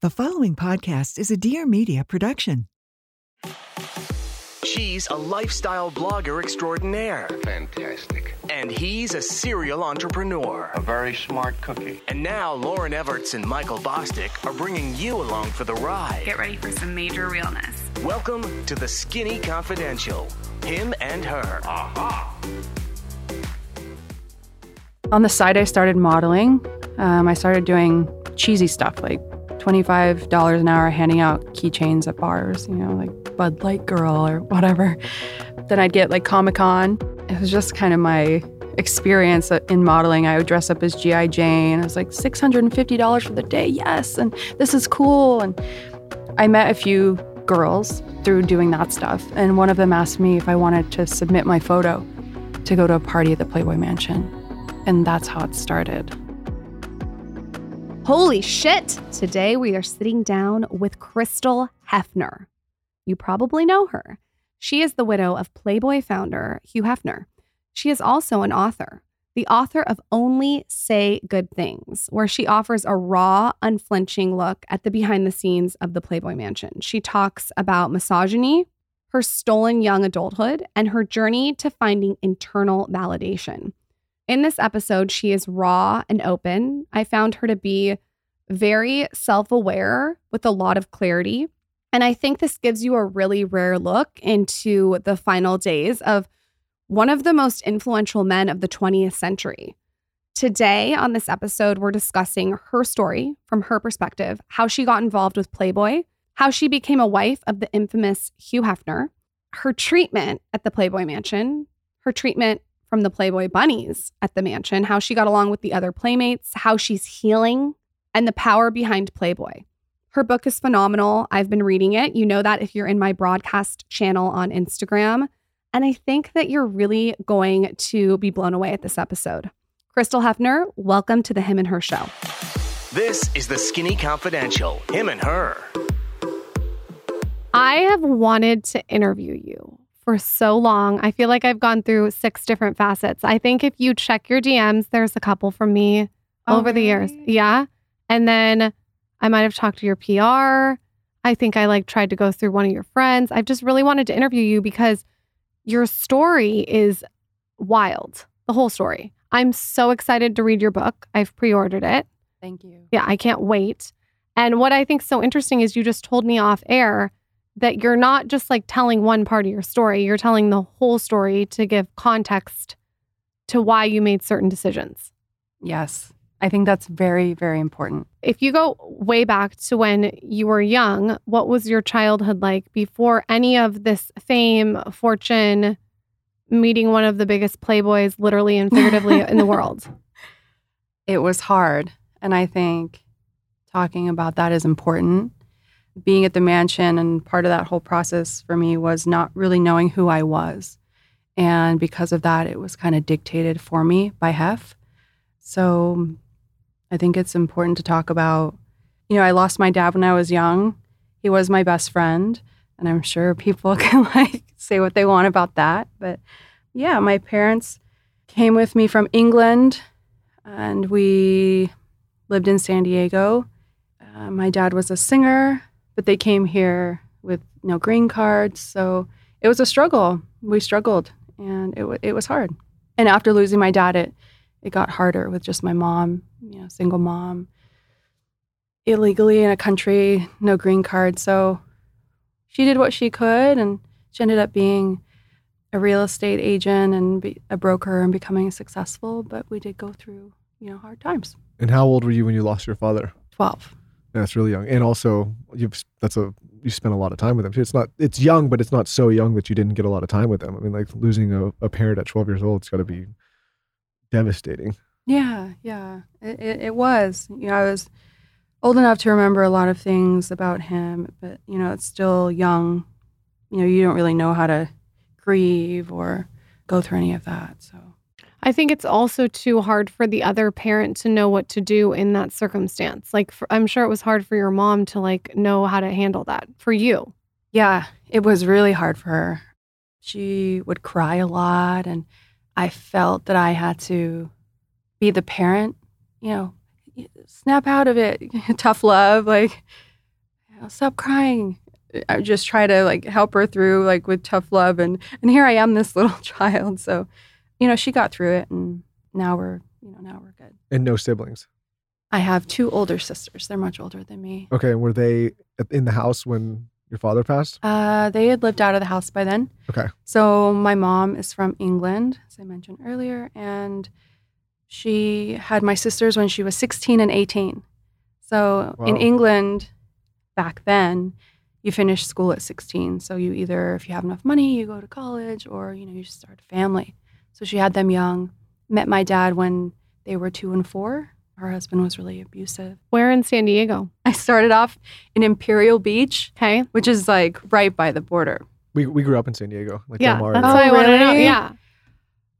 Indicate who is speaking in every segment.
Speaker 1: The following podcast is a Dear Media production.
Speaker 2: She's a lifestyle blogger extraordinaire,
Speaker 3: Fantastic.
Speaker 2: and he's a serial entrepreneur.
Speaker 3: A very smart cookie.
Speaker 2: And now Lauryn Evarts and Michael Bosstick are bringing you along for the ride.
Speaker 4: Get ready for some major realness.
Speaker 2: Welcome to the Skinny Confidential. Him and her. Aha.
Speaker 5: On the side, I started modeling. Um, I started doing cheesy stuff like $25 an hour handing out keychains at bars, you know, like Bud Light Girl or whatever. Then I'd get like Comic Con. It was just kind of my experience in modeling. I would dress up as G.I. Jane. I was like, $650 for the day, yes. And this is cool. And I met a few girls through doing that stuff. And one of them asked me if I wanted to submit my photo to go to a party at the Playboy Mansion. And that's how it started.
Speaker 6: Holy shit! Today we are sitting down with Crystal Hefner. You probably know her. She is the widow of Playboy founder Hugh Hefner. She is also an author, the author of Only Say Good Things, where she offers a raw, unflinching look at the behind the scenes of the Playboy Mansion. She talks about misogyny, her stolen young adulthood, and her journey to finding internal validation. In this episode, she is raw and open. I found her to be very self aware with a lot of clarity. And I think this gives you a really rare look into the final days of one of the most influential men of the 20th century. Today, on this episode, we're discussing her story from her perspective, how she got involved with Playboy, how she became a wife of the infamous Hugh Hefner, her treatment at the Playboy Mansion, her treatment from the Playboy bunnies at the mansion, how she got along with the other playmates, how she's healing, and the power behind Playboy. Her book is phenomenal. I've been reading it. You know that if you're in my broadcast channel on Instagram. And I think that you're really going to be blown away at this episode. Crystal Hefner, welcome to the Him and Her Show.
Speaker 2: This is the Skinny Confidential. Him and her.
Speaker 6: I have wanted to interview you for so long. I feel like I've gone through six different facets. I think if you check your DMs, there's a couple from me
Speaker 5: Oh,
Speaker 6: over the years. Yeah. And then I might have talked to your PR. I think I like tried to go through one of your friends. I've just really wanted to interview you because your story is wild. The whole story. I'm so excited to read your book. I've pre-ordered it.
Speaker 5: Thank you.
Speaker 6: Yeah, I can't wait. And what I think so interesting is you just told me off air that you're not just like telling one part of your story, you're telling the whole story to give context to why you made certain decisions.
Speaker 5: Yes. I think that's very, very important.
Speaker 6: If you go way back to when you were young, what was your childhood like before any of this fame, fortune, meeting one of the biggest playboys, literally and figuratively, in the world?
Speaker 5: It was hard. And I think talking about that is important. Being at the mansion and part of that whole process for me was not really knowing who I was. And because of that, it was kind of dictated for me by Hef. So I think it's important to talk about, you know, I lost my dad when I was young. He was my best friend. And I'm sure people can like say what they want about that. But yeah, my parents came with me from England and we lived in San Diego. Uh, my dad was a singer, but they came here with no green cards. So it was a struggle. We struggled and it, w- it was hard. And after losing my dad, it, it got harder with just my mom, you know, single mom, illegally in a country, no green card. So she did what she could and she ended up being a real estate agent and be a broker and becoming successful. But we did go through, you know, hard times.
Speaker 7: And how old were you when you lost your father?
Speaker 5: 12.
Speaker 7: That's really young. And also, you've that's a you spent a lot of time with him too. It's not it's young, but it's not so young that you didn't get a lot of time with him. I mean, like losing a, a parent at 12 years old, it's got to be devastating.
Speaker 5: Yeah, yeah, it, it, it was. You know, I was old enough to remember a lot of things about him, but you know, it's still young. You know, you don't really know how to grieve or go through any of that. So
Speaker 6: I think it's also too hard for the other parent to know what to do in that circumstance. Like, for, I'm sure it was hard for your mom to like know how to handle that for you.
Speaker 5: yeah, it was really hard for her. She would cry a lot, and I felt that I had to be the parent. You know, snap out of it, tough love, like I'll stop crying. I just try to like help her through like with tough love and and here I am this little child. So, you know, she got through it and now we're, you know, now we're good.
Speaker 7: And no siblings.
Speaker 5: I have two older sisters. They're much older than me.
Speaker 7: Okay, were they in the house when your father passed?
Speaker 5: Uh, they had lived out of the house by then.
Speaker 7: Okay.
Speaker 5: So my mom is from England, as I mentioned earlier, and she had my sisters when she was 16 and 18. So in England, back then, you finish school at 16. So you either, if you have enough money, you go to college, or you know, you just start a family. So she had them young. Met my dad when they were two and four. Her husband was really abusive.
Speaker 6: Where in San Diego?
Speaker 5: I started off in Imperial Beach,
Speaker 6: Okay.
Speaker 5: which is like right by the border.
Speaker 7: We, we grew up in San Diego. Like
Speaker 6: Yeah,
Speaker 7: Del
Speaker 6: that's oh,
Speaker 7: area.
Speaker 6: what I want to know. Yeah.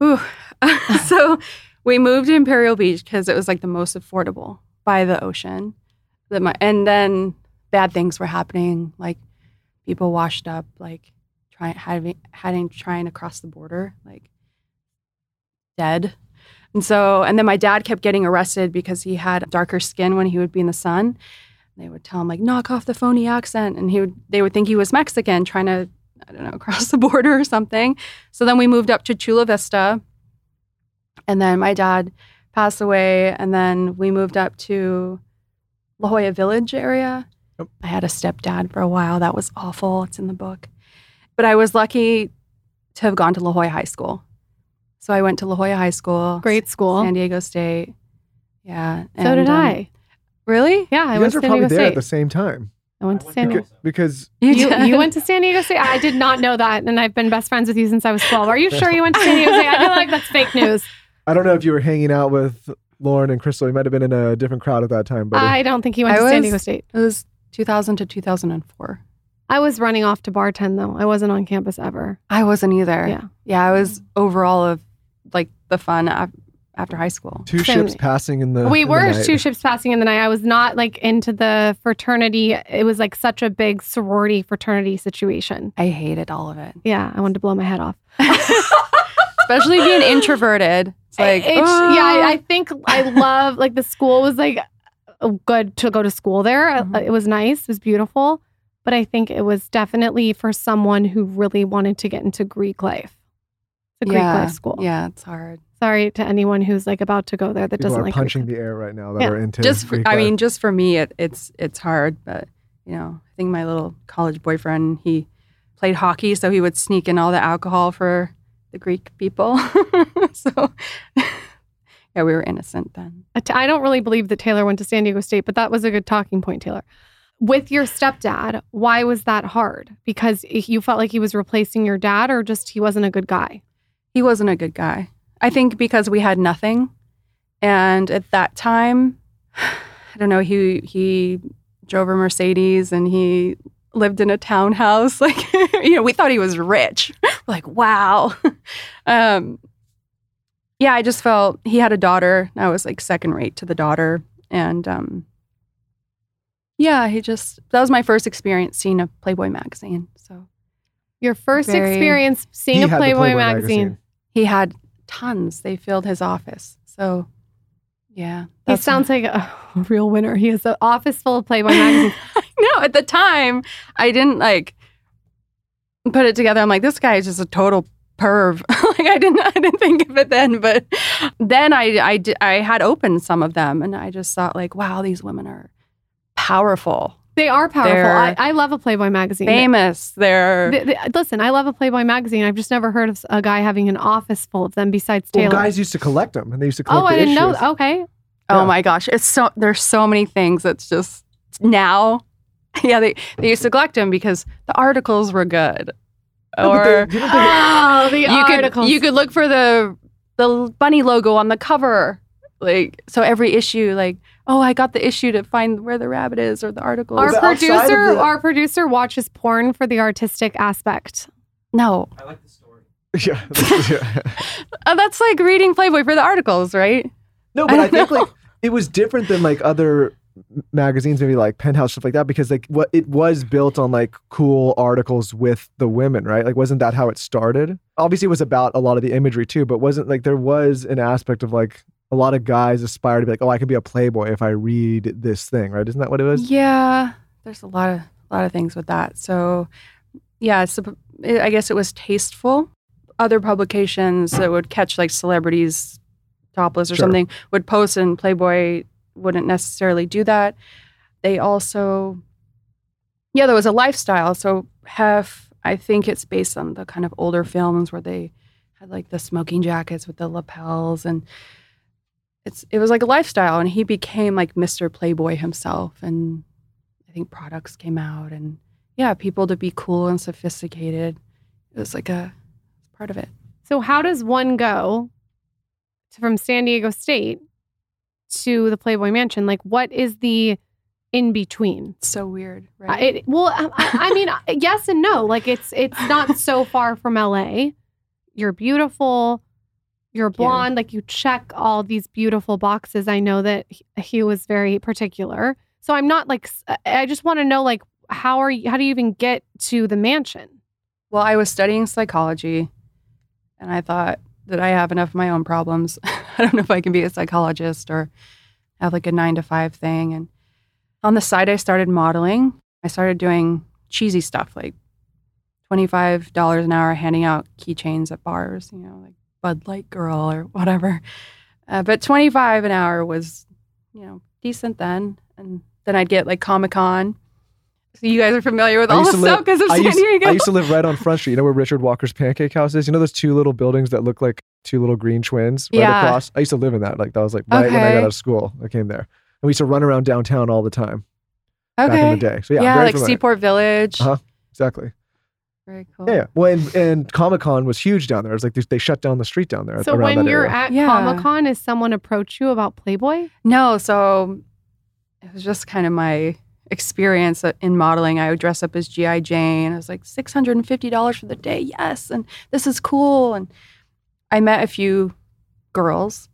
Speaker 5: Ooh. so we moved to Imperial Beach because it was like the most affordable by the ocean. That my, and then bad things were happening, like people washed up, like trying having having trying to cross the border, like dead. And so, and then my dad kept getting arrested because he had darker skin when he would be in the sun. They would tell him like, knock off the phony accent, and he would they would think he was Mexican trying to I don't know cross the border or something. So then we moved up to Chula Vista. And then my dad passed away. And then we moved up to La Jolla Village area.
Speaker 7: Yep.
Speaker 5: I had a stepdad for a while. That was awful. It's in the book. But I was lucky to have gone to La Jolla High School. So I went to La Jolla High School,
Speaker 6: Great school.
Speaker 5: San Diego State. Yeah.
Speaker 6: so did
Speaker 5: um,
Speaker 6: I.
Speaker 5: Really?
Speaker 6: Yeah, I
Speaker 7: you
Speaker 6: went
Speaker 7: guys
Speaker 6: to
Speaker 7: were
Speaker 6: San
Speaker 7: probably
Speaker 6: Diego
Speaker 7: there
Speaker 6: State.
Speaker 7: at the same time.
Speaker 6: I went to San Diego.
Speaker 7: Because, because
Speaker 5: You,
Speaker 6: You, you went to San Diego State? I did not know that. And I've been best friends with you since I was 12. Are you sure you went to San Diego State? I feel like that's fake news.
Speaker 7: I don't know if you were hanging out with Lauryn and Crystal. You might have been in a different crowd at that time, but
Speaker 6: I don't think you went
Speaker 5: I
Speaker 6: to San Diego State.
Speaker 5: It was 2000 to 2004.
Speaker 6: I was running off to bartend though. I wasn't on campus ever.
Speaker 5: I wasn't either.
Speaker 6: Yeah.
Speaker 5: Yeah, I was overall of like the fun af- after high school.
Speaker 7: two
Speaker 6: Same.
Speaker 7: ships passing in the.
Speaker 6: we
Speaker 7: in the
Speaker 6: were
Speaker 7: night.
Speaker 6: two ships passing in the night. I was not like into the fraternity. It was like such a big sorority fraternity situation.
Speaker 5: I hated all of it.
Speaker 6: Yeah, I wanted to blow my head off.
Speaker 5: Especially being introverted. It's like,
Speaker 6: It's-
Speaker 5: "Oh."
Speaker 6: yeah, I, I think I love like the school was like good to go to school there.
Speaker 5: Mhm.
Speaker 6: It was nice, it was beautiful, but I think it was definitely for someone who really wanted to get into Greek life. It's a Greek
Speaker 5: yeah,
Speaker 6: life school.
Speaker 5: Yeah, it's hard.
Speaker 6: Sorry to anyone who's like about to go there that
Speaker 7: People
Speaker 6: doesn't
Speaker 7: are
Speaker 6: like
Speaker 7: punching
Speaker 6: Greek
Speaker 7: the air right now that
Speaker 6: Yeah.
Speaker 7: are into.
Speaker 5: just for,
Speaker 7: Greek
Speaker 5: I
Speaker 7: life.
Speaker 5: mean, just for me, it, it's it's hard. But you know, I think my little college boyfriend he played hockey, so he would sneak in all the alcohol for the Greek people. so yeah, we were innocent then.
Speaker 6: I don't really believe that Taylor went to San Diego State, but that was a good talking point, Taylor. With your stepdad, why was that hard? Because eh, you felt like he was replacing your dad, or just he wasn't a good guy?
Speaker 5: He wasn't a good guy. I think because we had nothing, and at that time, I don't know. He he drove a Mercedes and he lived in a townhouse. Like you know, we thought he was rich. like wow. um, yeah, I just felt he had a daughter. I was like second rate to the daughter, and um, yeah, he just that was my first experience seeing a Playboy magazine. So
Speaker 6: Your first
Speaker 5: Very-
Speaker 6: experience seeing a
Speaker 7: had the
Speaker 6: Playboy, magazine.
Speaker 5: He had tons. They filled his office. So yeah,
Speaker 6: He sounds like a real winner. He has an office full of Playboy magazines.
Speaker 5: no, at the time, I didn't like put it together. I'm like, this guy is just a total perv. like I didn't, I didn't think of it then, but then I, I, I had opened some of them, and I just thought like, wow, these women are powerful,
Speaker 6: They are powerful. I, I love a Playboy magazine.
Speaker 5: famous. They're
Speaker 6: Th- th- listen, I love a Playboy magazine. I've just never heard of a guy having an office full of them besides
Speaker 7: well, guys used to collect them, and they used to oh, collect
Speaker 6: oh,
Speaker 7: the
Speaker 6: I didn't know. Okay.
Speaker 5: oh
Speaker 7: Yeah.
Speaker 5: my gosh, it's so there's so many things It's just now. Yeah, they, they used to collect them because the articles were good.
Speaker 7: No,
Speaker 5: Or
Speaker 7: they- you
Speaker 6: Oh, the
Speaker 5: you
Speaker 6: articles.
Speaker 5: could you could look for the the bunny logo on the cover like so every issue like oh i got the issue to find where the rabbit is or the article
Speaker 6: our
Speaker 7: the outside of
Speaker 6: producer,
Speaker 7: the-
Speaker 6: our producer watches porn for the artistic aspect.
Speaker 5: no I like the story.
Speaker 7: yeah, yeah.
Speaker 5: Uh, that's like reading playboy for the articles right
Speaker 7: No, but I,
Speaker 5: don't
Speaker 7: think
Speaker 5: know.
Speaker 7: like it was different than like other magazines, maybe like Penthouse stuff like that, because like what it was built on like cool articles with the women, right? Like, wasn't that how it started? Obviously, it was about a lot of the imagery too, but wasn't like there was an aspect of like a lot of guys aspire to be like, oh, I could be a playboy if I read this thing, right? Isn't that what it was?
Speaker 5: yeah there's a lot of a lot of things with that. So, yeah, a- I guess it was tasteful. Other publications that would catch like celebrities topless or
Speaker 7: Sure.
Speaker 5: something would post, and Playboy wouldn't necessarily do that. They also, yeah, there was a lifestyle. So, Hef, I think it's based on the kind of older films where they had like the smoking jackets with the lapels and it's it was like a lifestyle and he became like Mr. Playboy himself and I think products came out and yeah, people to be cool and sophisticated. It was like a part of it.
Speaker 6: So how does one go to, from San Diego State to the Playboy Mansion? Like, what is the in between?
Speaker 5: It's so weird,
Speaker 6: Uh,
Speaker 5: right?
Speaker 6: It, well, I I mean, yes and no. Like, it's it's not so far from LA. You're beautiful. You're blonde. Like, you check all these beautiful boxes. I know that he- was very particular. So I'm not like. I just want to know, like, how are you? How do you even get to the mansion?
Speaker 5: well, I was studying psychology and I thought that I have enough of my own problems. I don't know if I can be a psychologist or have like a 9 to 5 thing and on the side I started modeling. I started doing cheesy stuff like $25 an hour handing out keychains at bars, you know, like Bud Light Girl or whatever. Uh, but 25 an hour was, you know, decent then. And then I'd get like Comic Con. So you guys are familiar with
Speaker 7: I
Speaker 5: all the stuff because of
Speaker 7: I
Speaker 5: San
Speaker 7: used,
Speaker 5: Diego.
Speaker 7: I used to live right on Front Street. You know where Richard Walker's Pancake House is? You know those two little buildings that look like two little green twins right
Speaker 5: Yeah.
Speaker 7: across? I used to live in that. Like that was like right when I got out of school. I came there. And we used to run around downtown all the time
Speaker 5: okay.
Speaker 7: back in the day. So yeah,
Speaker 5: Yeah, like
Speaker 7: familiar.
Speaker 5: Seaport Village.
Speaker 7: Uh-huh. Exactly.
Speaker 5: Very cool.
Speaker 7: Yeah, yeah. Well, and, and Comic Con was huge down there. It was like they, they shut down the street down there.
Speaker 6: So
Speaker 7: around
Speaker 6: when
Speaker 7: that
Speaker 6: you're
Speaker 7: area.
Speaker 6: at
Speaker 5: Yeah.
Speaker 6: Comic Con, is someone approach you about Playboy?
Speaker 5: No, so it was just kind of my experience in modeling. I would dress up as GI Jane. I was like six hundred and fifty dollars for the day. Yes, and this is cool. And I met a few girls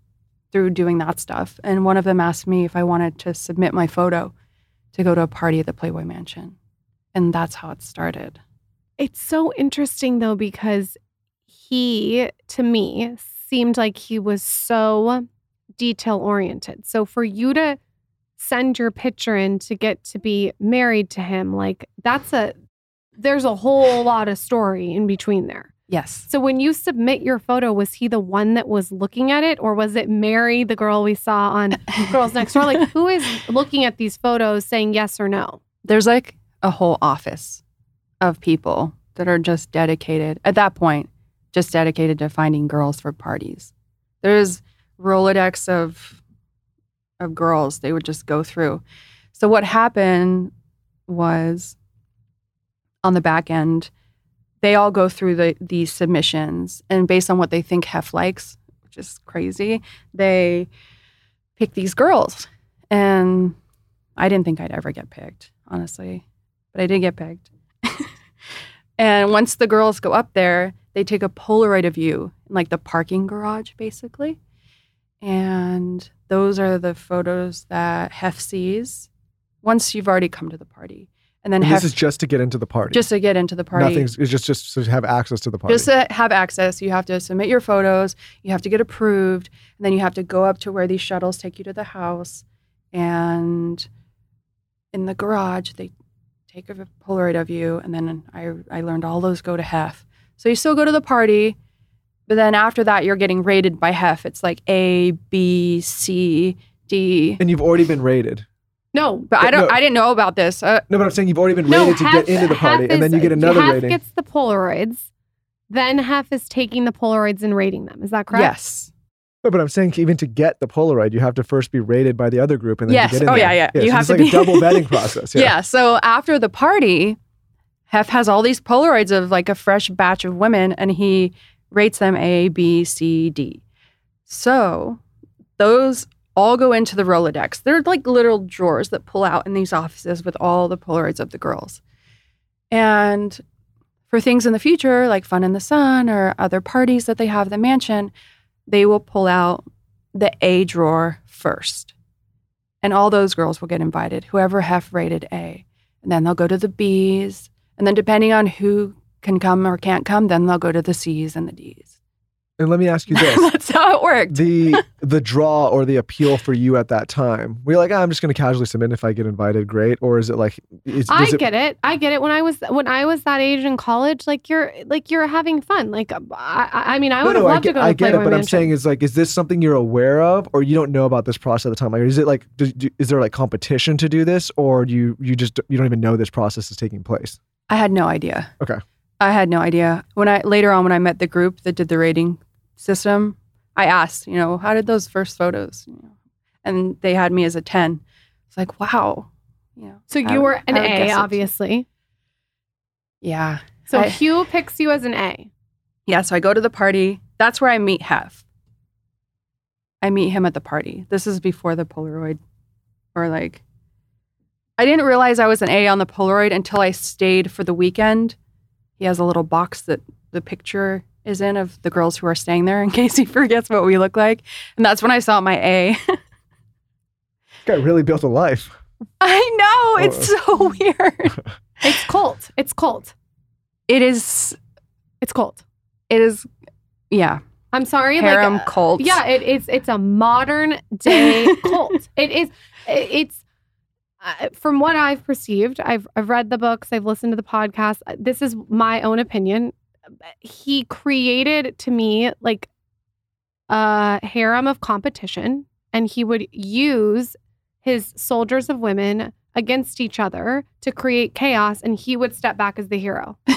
Speaker 5: through doing that stuff, and one of them asked me if I wanted to submit my photo to go to a party at the Playboy Mansion, and that's how it started.
Speaker 6: It's so interesting though because he to me seemed like he was so detail oriented. So for you to send your picture in to get to be married to him, like that's a there's a whole lot of story in between there.
Speaker 5: Yes.
Speaker 6: So when you submit your photo, was he the one that was looking at it, or was it Mary, the girl we saw on Girls Next Door? Like, who is looking at these photos, saying yes or no?
Speaker 5: there's like a whole office of people that are just dedicated at that point just dedicated to finding girls for parties. There's rolodex of of girls they would just go through. So what happened was on the back end they all go through the these submissions and based on what they think hef likes which is crazy they pick these girls. And i didn't think i'd ever get picked honestly but i did get picked and once the girls go up there they take a polaroid of you in like the parking garage basically and those are the photos that hef sees once you've already come to the party and then
Speaker 7: And
Speaker 5: hef
Speaker 7: this is just to get into the party.
Speaker 5: just to get into the party
Speaker 7: Nothing's. It's just just to have access to the party.
Speaker 5: just to have access, you have to submit your photos, you have to get approved, and then you have to go up to where these shuttles take you to the house. And in the garage, they take a Polaroid of you. And then I, I learned all those go to HEF. So you still go to the party, but then after that, you're getting rated by HEF. It's like A, B, C, D.
Speaker 7: and you've already been rated.
Speaker 6: No,
Speaker 5: But I don't.
Speaker 7: No.
Speaker 5: I didn't know about this. Uh,
Speaker 7: No, but I'm saying you've already been
Speaker 6: no.
Speaker 7: rated to
Speaker 6: Hef-
Speaker 7: get into the party,
Speaker 6: Hef
Speaker 7: and then you get another
Speaker 6: Hef
Speaker 7: rating.
Speaker 6: gets the Polaroids. Then Hef is taking the Polaroids and rating them. Is that correct?
Speaker 5: yes.
Speaker 7: No, but I'm saying even to get the Polaroid, you have to first be rated by the other group, and then
Speaker 5: Yes.
Speaker 7: to get in
Speaker 5: Oh,
Speaker 7: there.
Speaker 5: yeah, yeah. You
Speaker 7: so
Speaker 5: have
Speaker 7: it's
Speaker 5: to
Speaker 7: like
Speaker 5: be-
Speaker 7: a double vetting process.
Speaker 5: Yeah.
Speaker 7: Yeah.
Speaker 5: So after the party, Hef has all these Polaroids of like a fresh batch of women and he rates them A, B, C, D. So those all go into the Rolodex. They're like little drawers that pull out in these offices with all the Polaroids of the girls. And for things in the future, like Fun in the Sun or other parties that they have at the mansion, they will pull out the A drawer first. And all those girls will get invited, whoever Hef rated A. And then they'll go to the B's. And then depending on who can come or can't come, then they'll go to the C's and the D's.
Speaker 7: And let me ask you this.
Speaker 5: That's how it worked.
Speaker 7: the the draw or the appeal for you at that time were you like "Ah, i'm just going to casually submit if i get invited great or is it like is,
Speaker 6: I
Speaker 7: it,
Speaker 6: get it. I get it. When I was when I was that age in college, like you're like you're having fun. Like I, I I mean, I
Speaker 7: no,
Speaker 6: would have
Speaker 7: no, I
Speaker 6: loved
Speaker 7: get,
Speaker 6: to go to
Speaker 7: I get it
Speaker 6: Playboy
Speaker 7: but i'm
Speaker 6: Mansion.
Speaker 7: saying is like is this something you're aware of or you don't know about this process at the time like is it like do, do, is there like competition to do this or do you you just you don't even know this process is taking place
Speaker 5: I had no idea.
Speaker 7: Okay.
Speaker 5: I had no idea. When I later on when I met the group that did the rating system, I asked, you know, how did those first photos? You know, and they had me as a 10. It's like, wow. You know,
Speaker 6: so you
Speaker 5: would-
Speaker 6: were an A,
Speaker 5: guess it-
Speaker 6: obviously.
Speaker 5: Yeah.
Speaker 6: So
Speaker 5: I-
Speaker 6: Hugh picks you as an A.
Speaker 5: Yeah. So I go to the party. That's where I meet Hef. I meet him at the party. This is before the Polaroid, or like, I didn't realize I was an A on the Polaroid until I stayed for the weekend. He has a little box that the picture is in of the girls who are staying there in case he forgets what we look like. And that's when I saw my A.
Speaker 7: guy really built a life
Speaker 5: I know. It's so weird.
Speaker 6: It's cult. It's cult.
Speaker 5: It is,
Speaker 6: It's cult.
Speaker 5: it is, yeah.
Speaker 6: I'm sorry.
Speaker 5: Harem
Speaker 6: like, uh,
Speaker 5: cult.
Speaker 6: Yeah, it, it's it's a modern day cult. It is. it- It's uh, from what I've perceived. I've I've read the books. I've listened to the podcast. uh, This is my own opinion. He created to me like a harem of competition, and he would use his soldiers of women against each other to create chaos, and he would step back as the hero.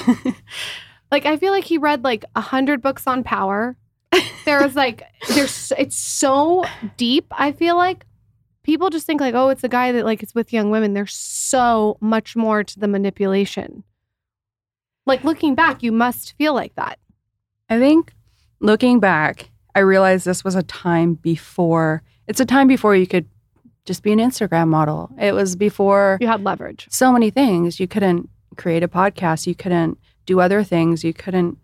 Speaker 6: Like I feel like he read like a hundred books on power. There was like there's it's so deep. I feel like people just think like oh it's a guy that like is with young women. There's so much more to the manipulation. Like looking back, you must feel like that.
Speaker 5: I think looking back, I realized this was a time before, it's a time before you could just be an Instagram model. It was before
Speaker 6: You had leverage.
Speaker 5: so many things. You couldn't create a podcast, you couldn't do other things, you couldn't,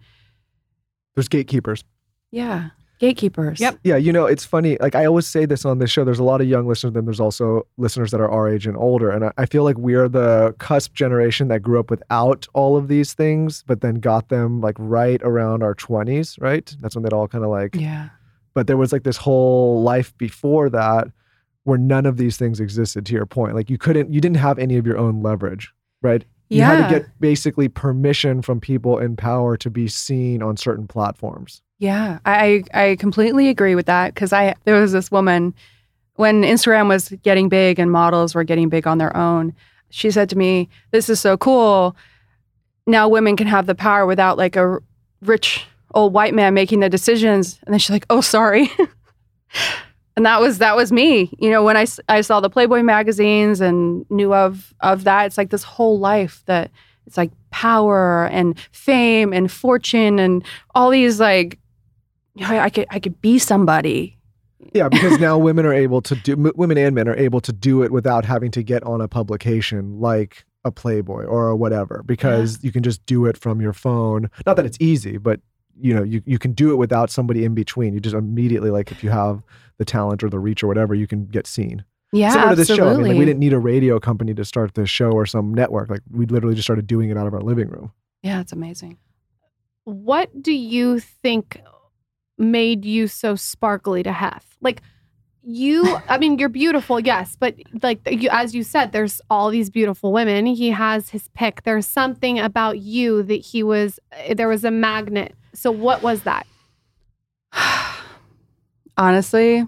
Speaker 7: there's gatekeepers
Speaker 5: yeah, gatekeepers.
Speaker 6: Yep.
Speaker 7: Yeah, you know, it's funny. Like I always say this on this show. There's a lot of young listeners, then there's also listeners that are our age and older. And I, I feel like we're the cusp generation that grew up without all of these things, but then got them like right around our 20s, right? That's when they'd all kind of like.
Speaker 5: Yeah.
Speaker 7: But there was like this whole life before that where none of these things existed. To your point, like you couldn't, you didn't have any of your own leverage, right? You
Speaker 5: Yeah.
Speaker 7: had to get basically permission from people in power to be seen on certain platforms.
Speaker 5: Yeah, I I completely agree with that because I there was this woman when Instagram was getting big and models were getting big on their own. She said to me, "This is so cool. Now women can have the power without like a rich old white man making the decisions." And then she's like, "Oh, sorry." and that was that was me. You know, when I, I saw the Playboy magazines and knew of of that, it's like this whole life that it's like power and fame and fortune and all these like you know, I could I could be somebody.
Speaker 7: Yeah, because now women are able to do, m- women and men are able to do it without having to get on a publication like a Playboy or a whatever, because you can just do it from your phone. Not that it's easy, but you know, you, you can do it without somebody in between. You just immediately, like, if you have the talent or the reach or whatever, you can get seen.
Speaker 5: Yeah,
Speaker 7: Similar to this
Speaker 5: absolutely.
Speaker 7: show. I mean, like, we didn't need a radio company to start this show or some network. Like, we literally just started doing it out of our living room.
Speaker 5: yeah, it's amazing.
Speaker 6: What do you think made you so sparkly to Hef? Like you, I mean, you're beautiful, yes, but like you, as you said, there's all these beautiful women. He has his pick. There's something about you that he was. eh, There was a magnet. So what was that?
Speaker 5: Honestly,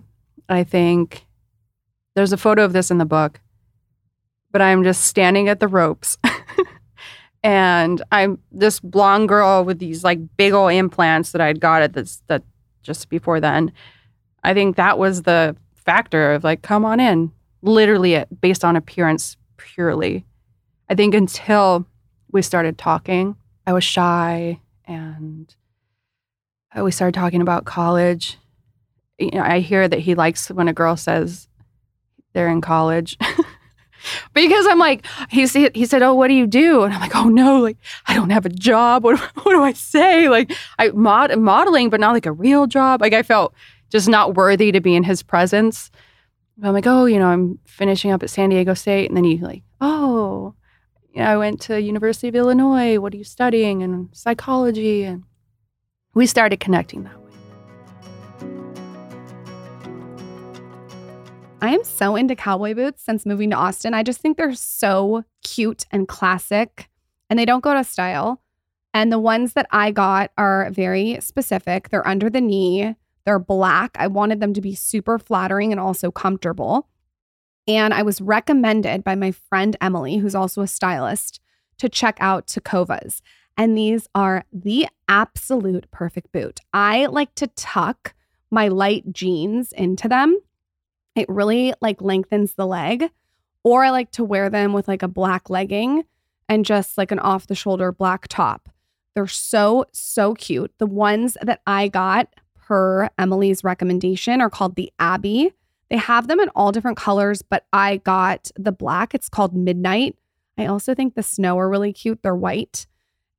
Speaker 5: I think there's a photo of this in the book, but I'm just standing at the ropes. and I'm this blonde girl with these like big old implants that I'd got at this that just before then. I think that was the factor of like, come on in, literally it based on appearance purely. I think until we started talking, I was shy and we started talking about college. You know, I hear that he likes when a girl says they're in college. because I'm like, he he said, "Oh, what do you do?" And I'm like, "Oh no, like I don't have a job. What, what do I say? Like I mod modeling, but not like a real job. Like I felt just not worthy to be in his presence. I'm like, "Oh, you know, I'm finishing up at San Diego State," and then he like, "Oh, you know, I went to University of Illinois. What are you studying?" And psychology, and we started connecting that way.
Speaker 4: I am so into cowboy boots since moving to Austin. I just think they're so cute and classic, and they don't go to style. And the ones that I got are very specific. They're under the knee, they're black. I wanted them to be super flattering and also comfortable. And I was recommended by my friend Emily, who's also a stylist, to check out Tecovas. And these are the absolute perfect boot. I like to tuck my light jeans into them. It really like lengthens the leg. Or I like to wear them with like a black legging and just like an off the shoulder black top. They're so, so cute. The ones that I got per Emily's recommendation are called the Abbey. They have them in all different colors, but I got the black. It's called Midnight. I also think the snow are really cute. They're white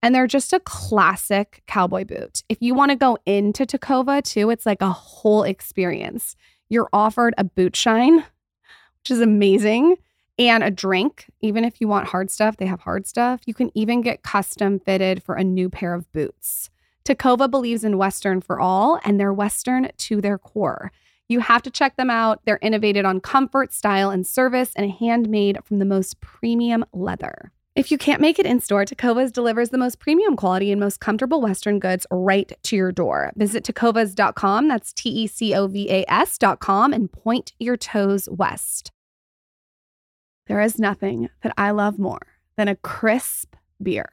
Speaker 4: and they're just a classic cowboy boot. If you want to go into Tecova too, it's like a whole experience. You're offered a boot shine, which is amazing, and a drink. Even if you want hard stuff, they have hard stuff. You can even get custom fitted for a new pair of boots. Tecova believes in Western for all, and they're Western to their core. You have to check them out. They're innovated on comfort, style, and service, and handmade from the most premium leather. If you can't make it in store, Tecovas delivers the most premium quality and most comfortable Western goods right to your door. Visit tecovas.com, that's T E C O V A S.com, and point your toes west. There is nothing that I love more than a crisp beer.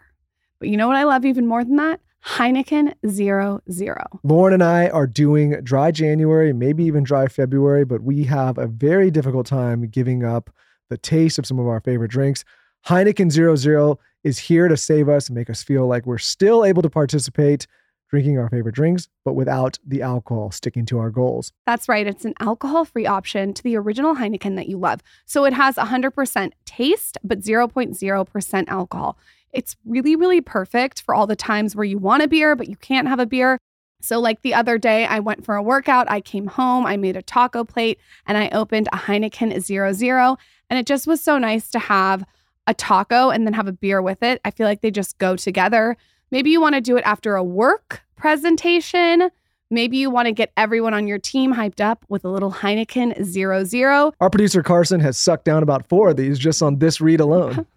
Speaker 4: But you know what I love even more than that? Heineken Zero Zero.
Speaker 7: Lauryn and I are doing dry January, maybe even dry February, but we have a very difficult time giving up the taste of some of our favorite drinks. Heineken Zero Zero is here to save us and make us feel like we're still able to participate drinking our favorite drinks, but without the alcohol, sticking to our goals.
Speaker 4: That's right. It's an alcohol free option to the original Heineken that you love. So it has 100% taste, but 0.0% alcohol. It's really, really perfect for all the times where you want a beer, but you can't have a beer. So, like the other day, I went for a workout. I came home, I made a taco plate, and I opened a Heineken Zero Zero. And it just was so nice to have a taco and then have a beer with it. I feel like they just go together. Maybe you want to do it after a work presentation. Maybe you want to get everyone on your team hyped up with a little Heineken Zero Zero.
Speaker 7: Our producer Carson has sucked down about four of these just on this read alone.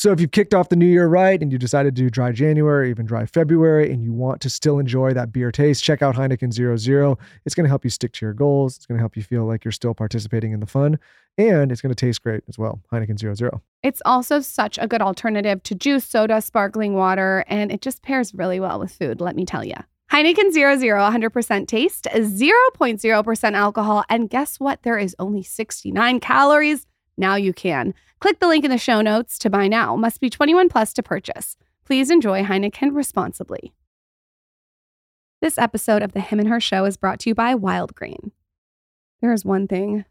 Speaker 7: so if you've kicked off the new year right and you decided to do dry January, even dry February, and you want to still enjoy that beer taste, check out Heineken Zero Zero. It's going to help you stick to your goals. It's going to help you feel like you're still participating in the fun, and it's going to taste great as well. Heineken Zero Zero.
Speaker 4: It's also such a good alternative to juice, soda, sparkling water, and it just pairs really well with food, let me tell you. Heineken 00, 100% taste, 0.0% alcohol, and guess what? There is only 69 calories. Now you can. Click the link in the show notes to buy now. Must be 21 plus to purchase. Please enjoy Heineken responsibly. This episode of the Him and Her Show is brought to you by Wild Grain. There is one thing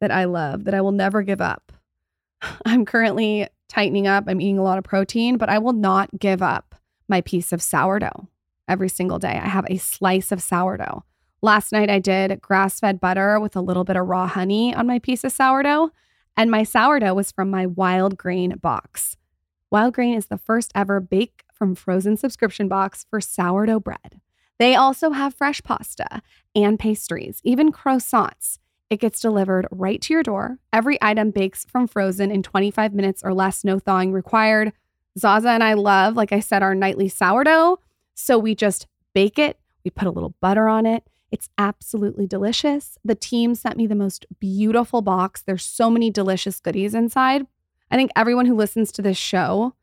Speaker 4: that I love that I will never give up. I'm currently tightening up. I'm eating a lot of protein, but I will not give up my piece of sourdough every single day. I have a slice of sourdough. Last night I did grass fed butter with a little bit of raw honey on my piece of sourdough, and my sourdough was from my Wild Grain box. Wild Grain is the first ever bake from frozen subscription box for sourdough bread. They also have fresh pasta and pastries, even croissants. It gets delivered right to your door. Every item bakes from frozen in 25 minutes or less, no thawing required. Zaza and I love, like I said, our nightly sourdough. So we just bake it, we put a little butter on it. It's absolutely delicious. The team sent me the most beautiful box. There's so many delicious goodies inside. I think everyone who listens to this show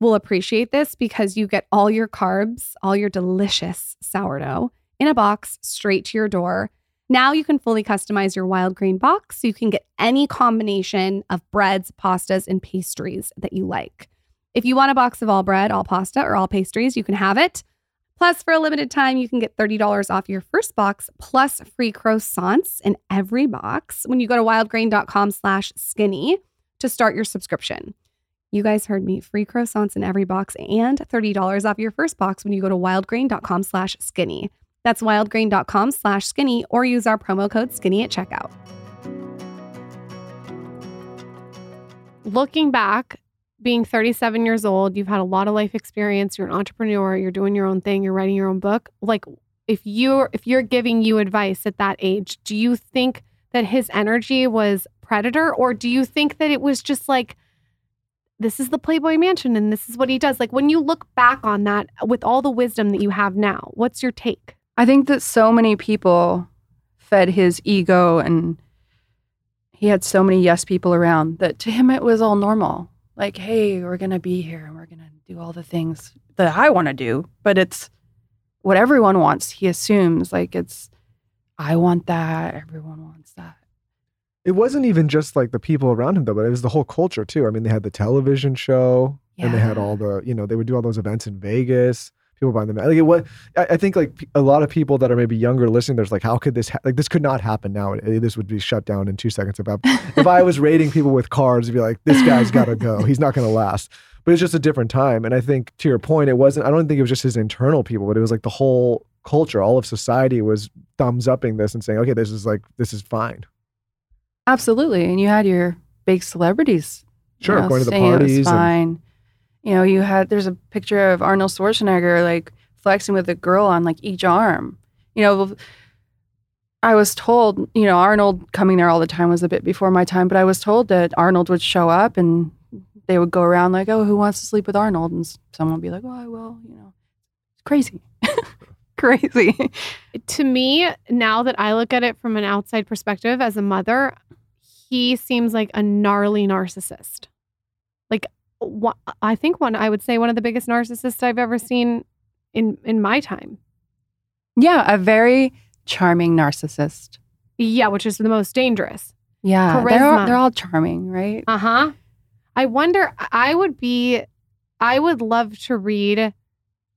Speaker 4: will appreciate this because you get all your carbs, all your delicious sourdough in a box straight to your door. Now you can fully customize your wild grain box you can get any combination of breads, pastas, and pastries that you like. If you want a box of all bread, all pasta, or all pastries, you can have it. Plus, for a limited time, you can get $30 off your first box plus free croissants in every box when you go to wildgrain.com slash skinny to start your subscription. You guys heard me, free croissants in every box and $30 off your first box when you go to wildgrain.com slash skinny. That's wildgrain.com slash skinny or use our promo code skinny at checkout. Looking back, being 37 years old, you've had a lot of life experience, you're an entrepreneur, you're doing your own thing, you're writing your own book. Like if you're if you're giving you advice at that age, do you think
Speaker 6: that his energy was predator, or do you think that it was just like this is the Playboy Mansion and this is what he does? Like when you look back on that with all the wisdom that you have now, what's your take?
Speaker 5: I think that so many people fed his ego and he had so many yes people around that to him it was all normal. Like, hey, we're to be here and we're to do all the things that I want to do. But it's what everyone wants. He assumes like it's, I want that. Everyone wants that.
Speaker 7: It wasn't even just like the people around him though, but it was the whole culture too. I mean, they had the television show and they had all the, you know, they would do all those events in Vegas. People buying them. Like it was, I, I think like a lot of people that are maybe younger listening, there's like, how could this, ha- like this could not happen now. This would be shut down in two seconds. If I, if I was rating people with cards, it'd be like, this guy's got to go. He's not going to last. But it's just a different time. And I think to your point, it wasn't, I don't think it was just his internal people, but it was like the whole culture, all of society was thumbs upping this and saying, okay, this is like, this is fine.
Speaker 5: Absolutely. And you had your big celebrities. you
Speaker 7: Sure,
Speaker 5: know,
Speaker 7: going to the
Speaker 5: saying it was
Speaker 7: parties and-
Speaker 5: fine. You know, you had there's a picture of Arnold Schwarzenegger like flexing with a girl on like each arm. You know, I was told, you know, Arnold coming there all the time was a bit before my time, but I was told that Arnold would show up and they would go around like, "Oh, who wants to sleep with Arnold?" And someone would be like, "Oh, I will." You know, it's crazy, crazy.
Speaker 6: to me, now that I look at it from an outside perspective as a mother, he seems like a gnarly narcissist. Like, I think one, I would say one of the biggest narcissists I've ever seen in in my time.
Speaker 5: Yeah, a very charming narcissist.
Speaker 6: Yeah, which is the most dangerous.
Speaker 5: Yeah, they're
Speaker 6: Charisma.
Speaker 5: all, they're all charming, right?
Speaker 6: Uh huh. I wonder. I would be. I would love to read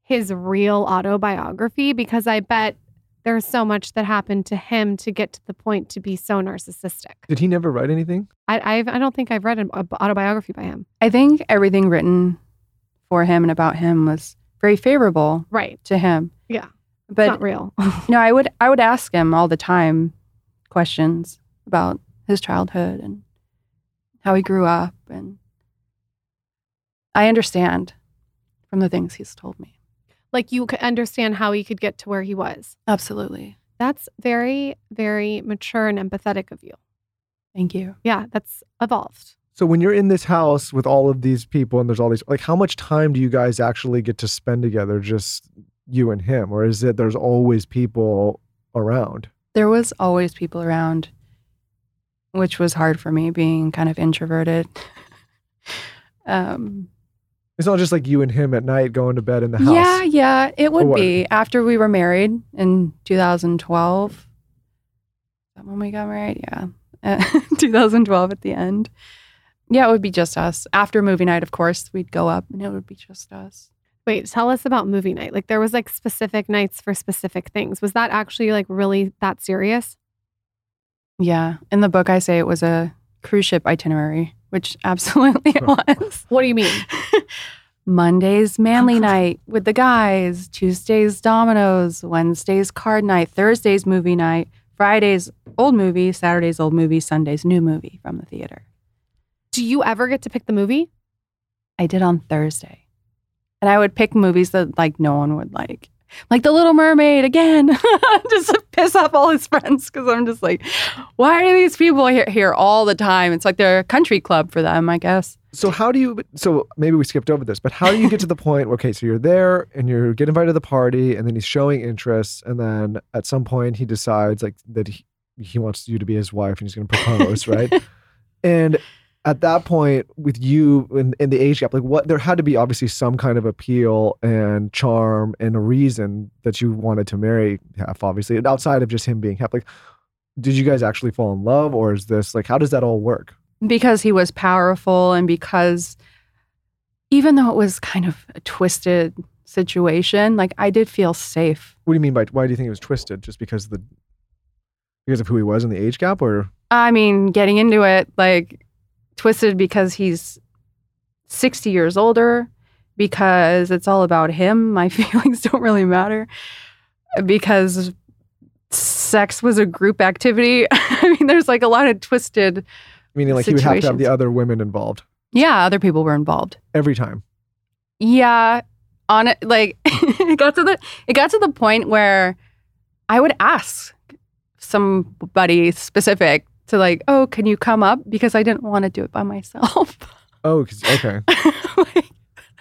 Speaker 6: his real autobiography because I bet there's so much that happened to him to get to the point to be so narcissistic.
Speaker 7: Did he never write anything?
Speaker 6: I I've, I don't think I've read an autobiography by him.
Speaker 5: I think everything written for him and about him was very favorable
Speaker 6: Right.
Speaker 5: to him.
Speaker 6: Yeah.
Speaker 5: But
Speaker 6: not real.
Speaker 5: no, I would I would ask him all the time questions about his childhood and how he grew up and I understand from the things he's told me.
Speaker 6: Like you could understand how he could get to where he was.
Speaker 5: Absolutely.
Speaker 6: That's very, very mature and empathetic of you.
Speaker 5: Thank you.
Speaker 6: Yeah, that's evolved.
Speaker 7: So when you're in this house with all of these people and there's all these like how much time do you guys actually get to spend together just you and him or is it there's always people around?
Speaker 5: There was always people around which was hard for me being kind of introverted. um
Speaker 7: It's not just like you and him at night going to bed in the house.
Speaker 5: Yeah, yeah, it would be after we were married in 2012. That when we got married? Yeah, Uh, 2012 at the end. Yeah, it would be just us. After movie night, of course, we'd go up and it would be just us.
Speaker 6: Wait, tell us about movie night. Like there was like specific nights for specific things. Was that actually like really that serious?
Speaker 5: Yeah, in the book, I say it was a cruise ship itinerary, which absolutely it was.
Speaker 6: What do you mean?
Speaker 5: Mondays, manly night with the guys. Tuesdays, dominoes. Wednesdays, card night. Thursdays, movie night. Fridays, old movie. Saturdays, old movie. Sundays, new movie from the theater.
Speaker 6: Do you ever get to pick the movie?
Speaker 5: I did on Thursday. And I would pick movies that like no one would like. Like The Little Mermaid again, just to piss off all his friends because I'm just like, why are these people here, here all the time? It's like they're a country club for them, I guess.
Speaker 7: So how do you so maybe we skipped over this, but how do you get to the point okay, so you're there and you get invited to the party and then he's showing interest and then at some point he decides like that he, he wants you to be his wife and he's going to propose, right? And at that point with you in, in the age gap like what there had to be obviously some kind of appeal and charm and a reason that you wanted to marry Hef obviously and outside of just him being Hef like did you guys actually fall in love or is this like how does that all work?
Speaker 5: Because he was powerful and because even though it was kind of a twisted situation, like I did feel safe.
Speaker 7: what do you mean by why do you think it was twisted? Just because of the because of who he was in the age gap or?
Speaker 5: I mean, getting into it, like twisted because he's 60 years older, because it's all about him. My feelings don't really matter. Because sex was a group activity. I mean, there's like a lot of twisted,
Speaker 7: meaning like he would have to have the other women involved
Speaker 5: yeah, other people were involved.
Speaker 7: every time
Speaker 5: Yeah, on it like it got to the it got to the point where I would ask somebody specific to like, oh, can you come up? Because I didn't want to do it by myself.
Speaker 7: Oh, 'cause- okay.
Speaker 5: Like,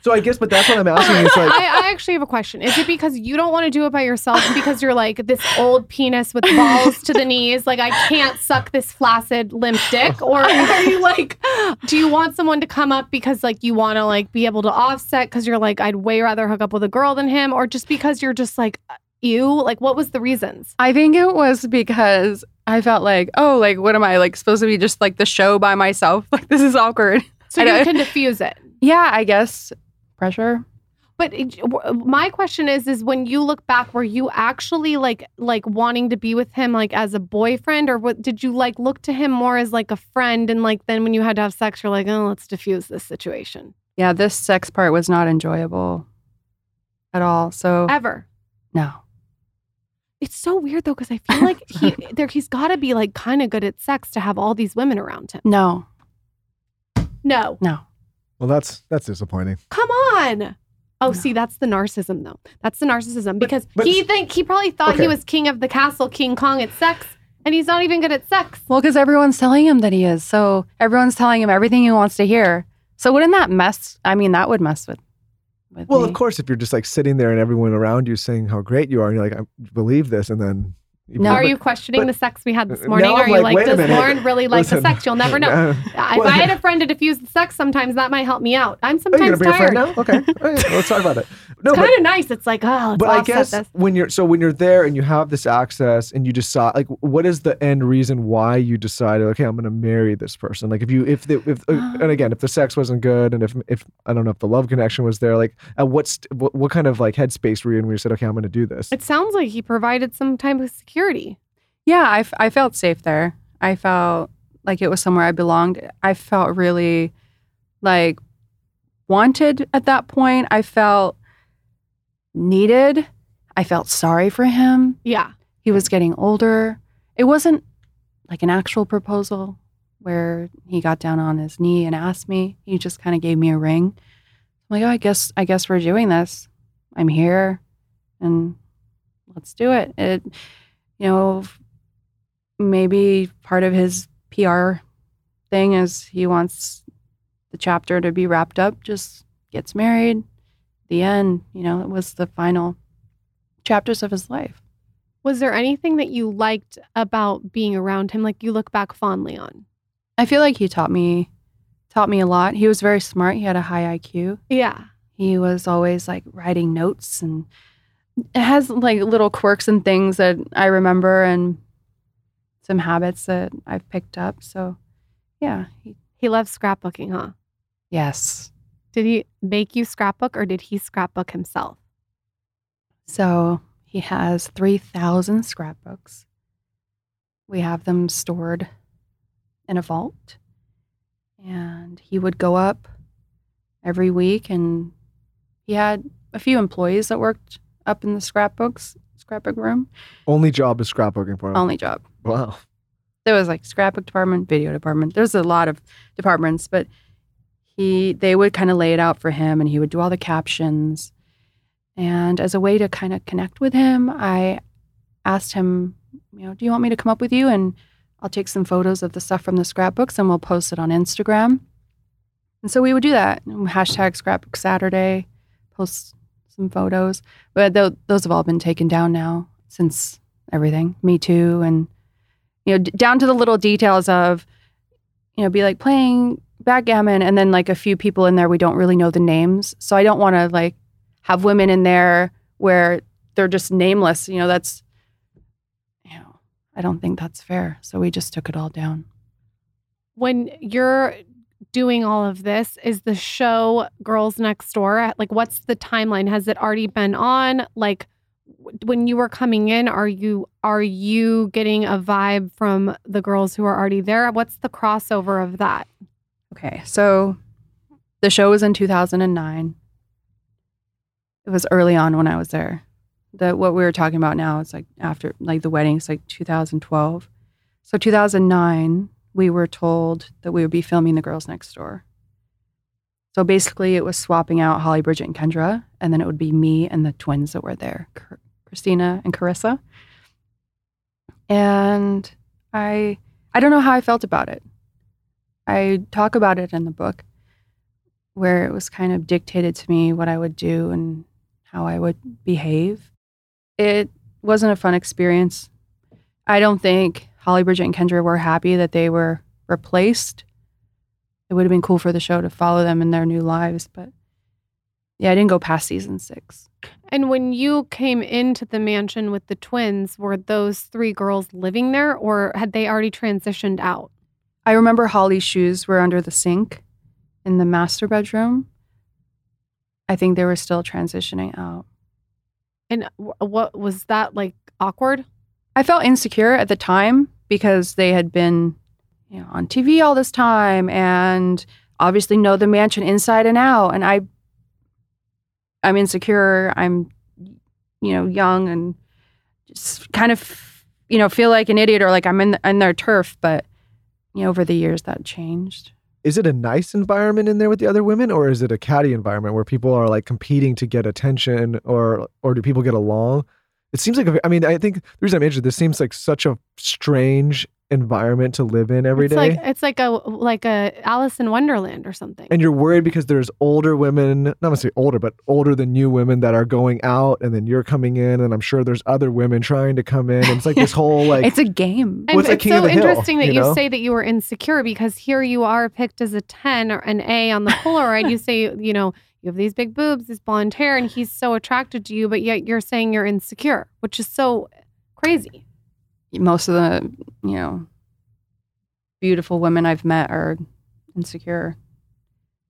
Speaker 7: So I guess, but that's what I'm asking. It's like,
Speaker 6: I, I actually have a question. Is it because you don't want to do it by yourself because you're like this old penis with balls to the knees? Like, I can't suck this flaccid, limp dick? Or are you like, do you want someone to come up because like you want to like be able to offset because you're like, I'd way rather hook up with a girl than him? Or just because you're just like, you? Like, what was the reasons?
Speaker 5: I think it was because I felt like, oh, like, what am I like supposed to be just like the show by myself? Like, this is awkward.
Speaker 6: So
Speaker 5: I
Speaker 6: you can diffuse it.
Speaker 5: Yeah, I guess pressure.
Speaker 6: But it- my question is, is when you look back, were you actually like, like wanting to be with him, like as a boyfriend, or what? Did you like look to him more as like a friend, and like then when you had to have sex, you're like, oh, let's diffuse this situation
Speaker 5: Yeah, this sex part was not enjoyable at all. So
Speaker 6: ever?
Speaker 5: no.
Speaker 6: It's so weird though, because I feel like he there he's got to be like kind of good at sex to have all these women around him.
Speaker 5: No.
Speaker 6: No,
Speaker 5: No.
Speaker 7: well, that's that's disappointing.
Speaker 6: come on. Oh,
Speaker 5: No.
Speaker 6: see, that's the narcissism though. That's the narcissism because
Speaker 7: but-
Speaker 6: he think he probably thought he was king of the castle, King Kong at sex, and he's not even good at sex.
Speaker 5: Well, because everyone's telling him that he is. So everyone's telling him everything he wants to hear. So wouldn't that mess? I mean, that would mess with.
Speaker 7: Well,
Speaker 5: me.
Speaker 7: of course, if you're just like sitting there and everyone around you saying how great you are, and you're like, I believe this, and then
Speaker 6: Are you questioning
Speaker 7: but-
Speaker 6: the sex we had this morning? Are you
Speaker 7: like,
Speaker 6: like, does. Lauryn really like
Speaker 7: Listen.
Speaker 6: the sex? You'll never know.
Speaker 7: Uh,
Speaker 6: if
Speaker 7: well-
Speaker 6: I had a friend to diffuse the sex, sometimes that might help me out. I'm
Speaker 7: Oh,
Speaker 6: sometimes tired.
Speaker 7: now? Okay, right, let's talk about it. No,
Speaker 6: It's kind of nice. It's like, oh,
Speaker 7: but I guess
Speaker 6: this.
Speaker 7: when you're so when you're there and you have this access and you decide like what is the end reason why you decided okay I'm going to marry this person like if you if the if uh, and again if the sex wasn't good and if if I don't know if the love connection was there like at what st- what, what kind of like headspace were you in when you said okay I'm going to do this
Speaker 6: It sounds like he provided some type of security.
Speaker 5: yeah, I, f- I felt safe there. I felt like it was somewhere I belonged. I felt really like wanted at that point. I felt needed. I felt sorry for him.
Speaker 6: Yeah.
Speaker 5: He was getting older. It wasn't like an actual proposal where he got down on his knee and asked me. He just kind of gave me a ring. I'm like, oh, I guess I guess we're doing this. I'm here, and let's do it. It, you know, maybe part of his PR thing is he wants the chapter to be wrapped up. Just gets married. The end. You know, it was the final chapters of his life.
Speaker 6: Was there anything that you liked about being around him, like you look back fondly on?
Speaker 5: I feel like he taught me taught me a lot. He was very smart. He had a high IQ.
Speaker 6: Yeah.
Speaker 5: He was always like writing notes and it has like little quirks and things that I remember and some habits that I've picked up. So, yeah. He,
Speaker 6: He loves scrapbooking, huh?
Speaker 5: yes.
Speaker 6: Did he make you scrapbook or did he scrapbook himself?
Speaker 5: So, he has 3,000 scrapbooks. We have them stored in a vault. And he would go up every week and he had a few employees that worked up in the scrapbooks scrapbook room.
Speaker 7: only job is scrapbooking for him
Speaker 5: Only job.
Speaker 7: wow
Speaker 5: There was like scrapbook department, video department. There's a lot of departments, but he they would kind of lay it out for him and he would do all the captions. And as a way to kind of connect with him, I asked him, you know, do you want me to come up with you and I'll take some photos of the stuff from the scrapbooks and we'll post it on Instagram. And so we would do that. Hashtag scrapbook Saturday, post some photos. But tho- those have all been taken down now since everything, Me Too, and you know, d- down to the little details of, you know, be like playing backgammon, and then like a few people in there we don't really know the names. So I don't want to like have women in there where they're just nameless. You know, that's, you know, I don't think that's fair. So we just took it all down.
Speaker 6: When you're doing all of this, is the show Girls Next Door like what's the timeline? Has it already been on? Like when you were coming in, are you are you getting a vibe from the girls who are already there? What's the crossover of that?
Speaker 5: Okay, so the show was in 2009. It was early on when I was there. The what we were talking about now is like after like the wedding, it's like 2012. So 2009, we were told that we would be filming The Girls Next Door. So basically, it was swapping out Holly, Bridget, and Kendra, and then it would be me and the twins that were there, Kristina and Karissa. And I I don't know how I felt about it. I talk about it in the book where it was kind of dictated to me what I would do and how I would behave. It wasn't a fun experience. I don't think Holly, Bridget, and Kendra were happy that they were replaced. It would have been cool for the show to follow them in their new lives, but yeah, I didn't go past season six.
Speaker 6: And when you came into the mansion with the twins, were those three girls living there or had they already transitioned out?
Speaker 5: I remember Holly's shoes were under the sink in the master bedroom. I think they were still transitioning out.
Speaker 6: And what was that like awkward?
Speaker 5: I felt insecure at the time because they had been, you know, on TV all this time and obviously know the mansion inside and out. And I, I'm insecure. I'm, you know, young and just kind of, you know, feel like an idiot or like I'm in in their turf. But you know, over the years that changed.
Speaker 7: Is it a nice environment in there with the other women, or is it a catty environment where people are like competing to get attention, or or do people get along? It seems like I mean I think the reason I'm interested this seems like such a strange environment to live in every
Speaker 6: it's
Speaker 7: day.
Speaker 6: like it's like a like a Alice in Wonderland or something.
Speaker 7: and you're worried because there's older women, not necessarily older, but older than you women that are going out, and then you're coming in, and I'm sure there's other women trying to come in. And it's like this whole like
Speaker 5: it's a game.
Speaker 6: And
Speaker 7: What's
Speaker 6: it's
Speaker 7: king
Speaker 6: so
Speaker 7: of the hill,
Speaker 6: interesting that
Speaker 7: you
Speaker 6: you, say that you were insecure because here you are picked as a 10 or an A on the Polaroid. you say, you know, you have these big boobs, this blonde hair, and he's so attracted to you, but yet you're saying you're insecure, which is so crazy.
Speaker 5: Most of the, you know, beautiful women I've met are insecure.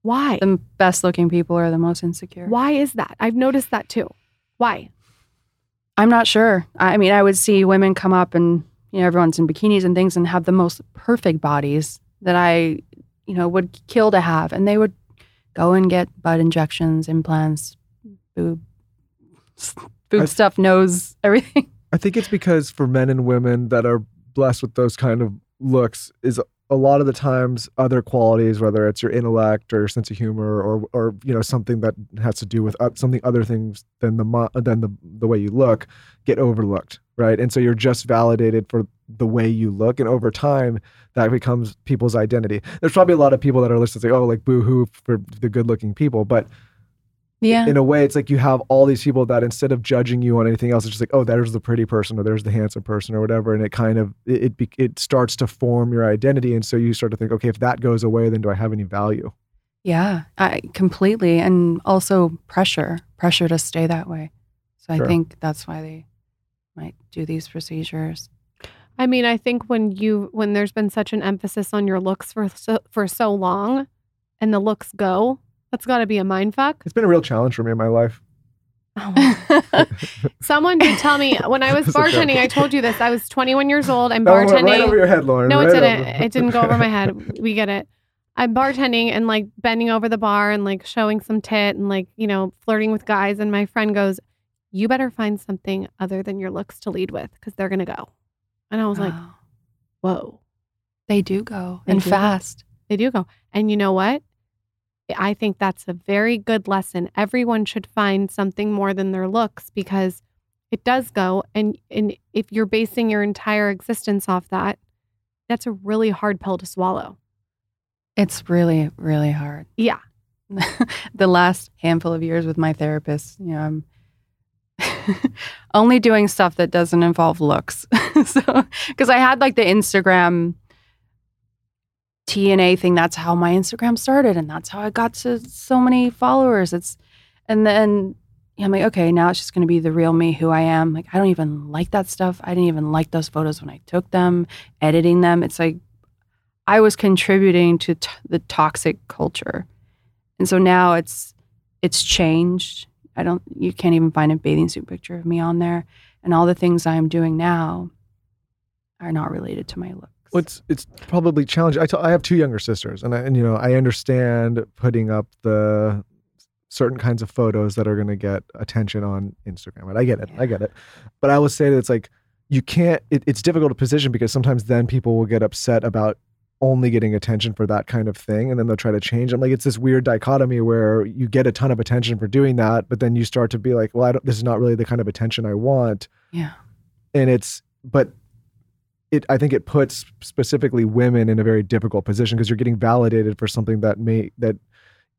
Speaker 6: Why?
Speaker 5: The best looking people are the most insecure.
Speaker 6: Why is that? I've noticed that too. Why?
Speaker 5: I'm not sure. I mean, I would see women come up and, you know, everyone's in bikinis and things and have the most perfect bodies that I, you know, would kill to have. And they would go and get butt injections, implants, boob, boob
Speaker 7: I-
Speaker 5: stuff, nose, everything.
Speaker 7: I think it's because for men and women that are blessed with those kind of looks is a lot of the times other qualities, whether it's your intellect or your sense of humor or or you know something that has to do with uh, something other things than the than the the way you look, get overlooked, right? And so you're just validated for the way you look, and over time that becomes people's identity. There's probably a lot of people that are listening, say, "Oh, like boo hoo for the good-looking people," but
Speaker 5: Yeah.
Speaker 7: in a way, it's like you have all these people that instead of judging you on anything else, it's just like, oh, there's the pretty person or there's the handsome person or whatever, and it kind of it it, be, it starts to form your identity, and so you start to think, okay, if that goes away, then do I have any value?
Speaker 5: Yeah, I completely. And also pressure, pressure to stay that way. So
Speaker 7: Sure.
Speaker 5: I think that's why they might do these procedures.
Speaker 6: I mean, I think when you when there's been such an emphasis on your looks for so, for so long and the looks go, that's got to be a mind fuck.
Speaker 7: It's been a real challenge for me in my life.
Speaker 6: Oh Someone did tell me when I was bartending. I told you this. I was 21 years old. I'm
Speaker 7: That one
Speaker 6: bartending.
Speaker 7: right over your head, Lauryn.
Speaker 6: No, it
Speaker 7: right
Speaker 6: didn't.
Speaker 7: over.
Speaker 6: It didn't go over my head. We get it. I'm bartending and like bending over the bar and like showing some tit and like, you know, flirting with guys. And my friend goes, You better find something other than your looks to lead with because they're going to go. And I was like,
Speaker 5: Wow.
Speaker 6: Whoa,
Speaker 5: they do go
Speaker 6: They
Speaker 5: and
Speaker 6: do.
Speaker 5: fast.
Speaker 6: they do go. And you know what? I think that's a very good lesson. Everyone should find something more than their looks because it does go. And, and if you're basing your entire existence off that, that's a really hard pill to swallow.
Speaker 5: It's really, really hard.
Speaker 6: Yeah.
Speaker 5: the last handful of years with my therapist, you know, I'm only doing stuff that doesn't involve looks. so, because I had like the Instagram TNA thing, that's how my Instagram started, and that's how I got to so many followers. It's, and then I'm like, okay, now it's just going to be the real me, who I am. Like, I don't even like that stuff. I didn't even like those photos when I took them, editing them. It's like I was contributing to t- the toxic culture. And so now it's it's changed. I don't you can't even find a bathing suit picture of me on there. And all the things I'm doing now are not related to my looks.
Speaker 7: Well, it's it's probably challenging. I, t- I have two younger sisters, and I, and you know I understand putting up the certain kinds of photos that are going to get attention on Instagram. Right? I get it. I get it. But I will say that it's like you can't. It, it's difficult to position because sometimes then people will get upset about only getting attention for that kind of thing, and then they'll try to change. I'm like it's this weird dichotomy where you get a ton of attention for doing that, but then you start to be like, well, I don't, this is not really the kind of attention I want
Speaker 5: yeah.
Speaker 7: and it's but it I think it puts specifically women in a very difficult position because you're getting validated for something that may that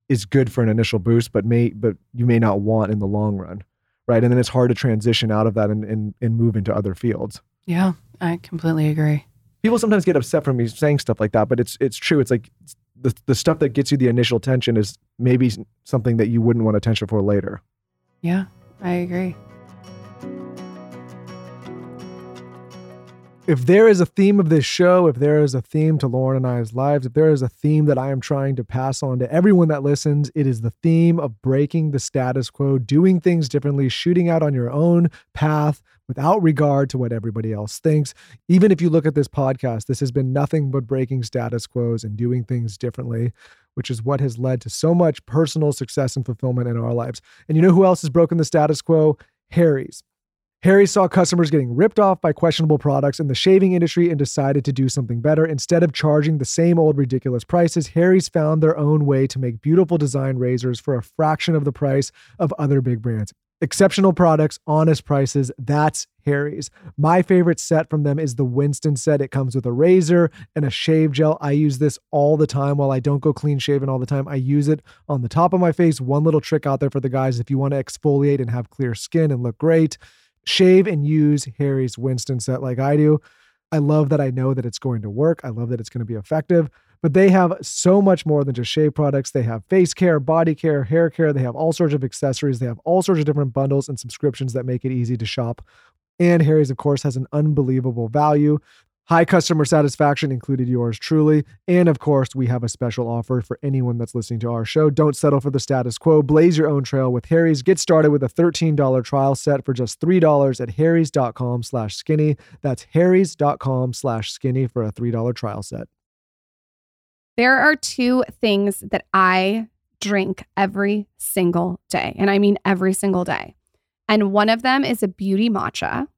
Speaker 7: is good for an initial boost, but may but you may not want in the long run, right? And then it's hard to transition out of that and and, and move into other fields.
Speaker 5: Yeah, I completely agree.
Speaker 7: People sometimes get upset from me saying stuff like that, but it's it's true. It's like the the stuff that gets you the initial tension is maybe something that you wouldn't want attention for later.
Speaker 5: Yeah, I agree.
Speaker 7: If there is a theme of this show, if there is a theme to Lauryn and I's lives, if there is a theme that I am trying to pass on to everyone that listens, it is the theme of breaking the status quo, doing things differently, shooting out on your own path without regard to what everybody else thinks. Even if you look at this podcast, this has been nothing but breaking status quos and doing things differently, which is what has led to so much personal success and fulfillment in our lives. And you know who else has broken the status quo? Harry's. Harry saw customers getting ripped off by questionable products in the shaving industry and decided to do something better. Instead of charging the same old ridiculous prices, Harry's found their own way to make beautiful design razors for a fraction of the price of other big brands. Exceptional products, honest prices. That's Harry's. My favorite set from them is the Winston set. It comes with a razor and a shave gel. I use this all the time while I don't go clean shaven all the time. I use it on the top of my face. One little trick out there for the guys if you want to exfoliate and have clear skin and look great shave and use Harry's Winston set like I do. I love that I know that it's going to work. I love that it's going to be effective. But they have so much more than just shave products. They have face care, body care, hair care. They have all sorts of accessories. They have all sorts of different bundles and subscriptions that make it easy to shop. And Harry's, of course, has an unbelievable value. High customer satisfaction included yours truly. And of course, we have a special offer for anyone that's listening to our show. Don't settle for the status quo. Blaze your own trail with Harry's. Get started with a $13 trial set for just $3 at harrys.com slash skinny. That's harrys.com slash skinny for a $3 trial set.
Speaker 4: There are two things that I drink every single day. And I mean every single day. And one of them is a beauty matcha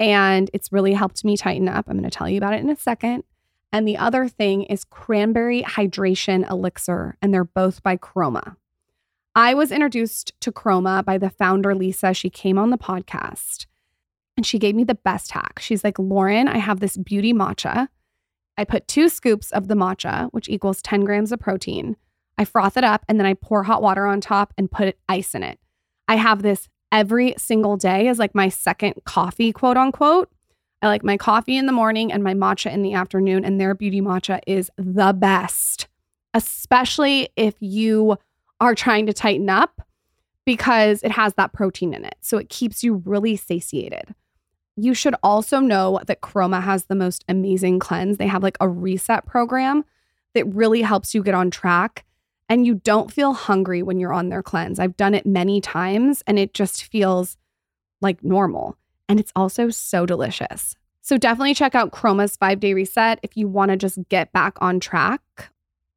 Speaker 4: and it's really helped me tighten up. I'm going to tell you about it in a second. And the other thing is cranberry hydration elixir, and they're both by Kroma. I was introduced to Kroma by the founder, Lisa. She came on the podcast and she gave me the best hack. She's like, Lauryn, I have this beauty matcha. I put two scoops of the matcha, which equals 10 grams of protein. I froth it up and then I pour hot water on top and put ice in it. I have this every single day as like my second coffee, quote unquote. I like my coffee in the morning and my matcha in the afternoon, and their beauty matcha is the best, especially if you are trying to tighten up because it has that protein in it. So it keeps you really satiated. You should also know that Kroma has the most amazing cleanse. They have like a reset program that really helps you get on track and you don't feel hungry when you're on their cleanse. I've done it many times and it just feels like normal. And it's also so delicious. So definitely check out Kroma's five day reset if you want to just get back on track.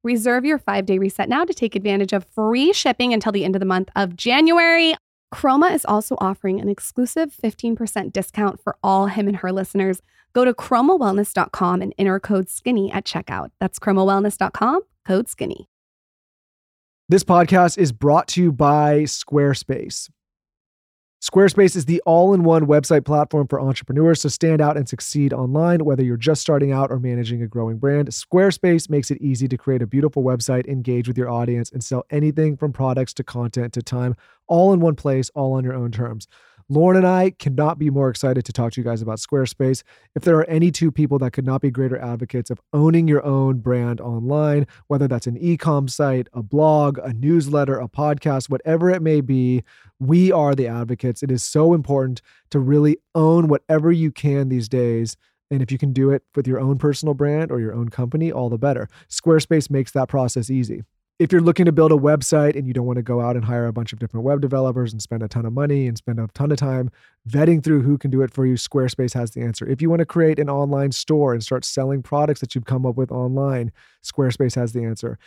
Speaker 4: Reserve your five day reset now to take advantage of free shipping until the end of the month of January. Kroma is also offering an exclusive 15% discount for all him and her listeners. Go to kromawellness.com and enter code skinny at checkout. That's kromawellness.com, code skinny.
Speaker 7: This podcast is brought to you by Squarespace. Squarespace is the all in one website platform for entrepreneurs to stand out and succeed online, whether you're just starting out or managing a growing brand. Squarespace makes it easy to create a beautiful website, engage with your audience, and sell anything from products to content to time, all in one place, all on your own terms. Lauryn and I cannot be more excited to talk to you guys about Squarespace. If there are any two people that could not be greater advocates of owning your own brand online, whether that's an e-com site, a blog, a newsletter, a podcast, whatever it may be, we are the advocates. It is so important to really own whatever you can these days. And if you can do it with your own personal brand or your own company, all the better. Squarespace makes that process easy if you're looking to build a website and you don't want to go out and hire a bunch of different web developers and spend a ton of money and spend a ton of time vetting through who can do it for you, Squarespace has the answer. If you want to create an online store and start selling products that you've come up with online, Squarespace has the answer.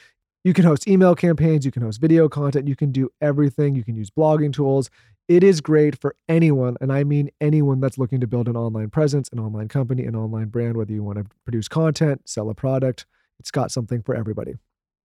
Speaker 7: You can host email campaigns, you can host video content, you can do everything. You can use blogging tools. It is great for anyone, and I mean anyone that's looking to build an online presence, an online company, an online brand, whether you want to produce content, sell a product, it's got something for everybody.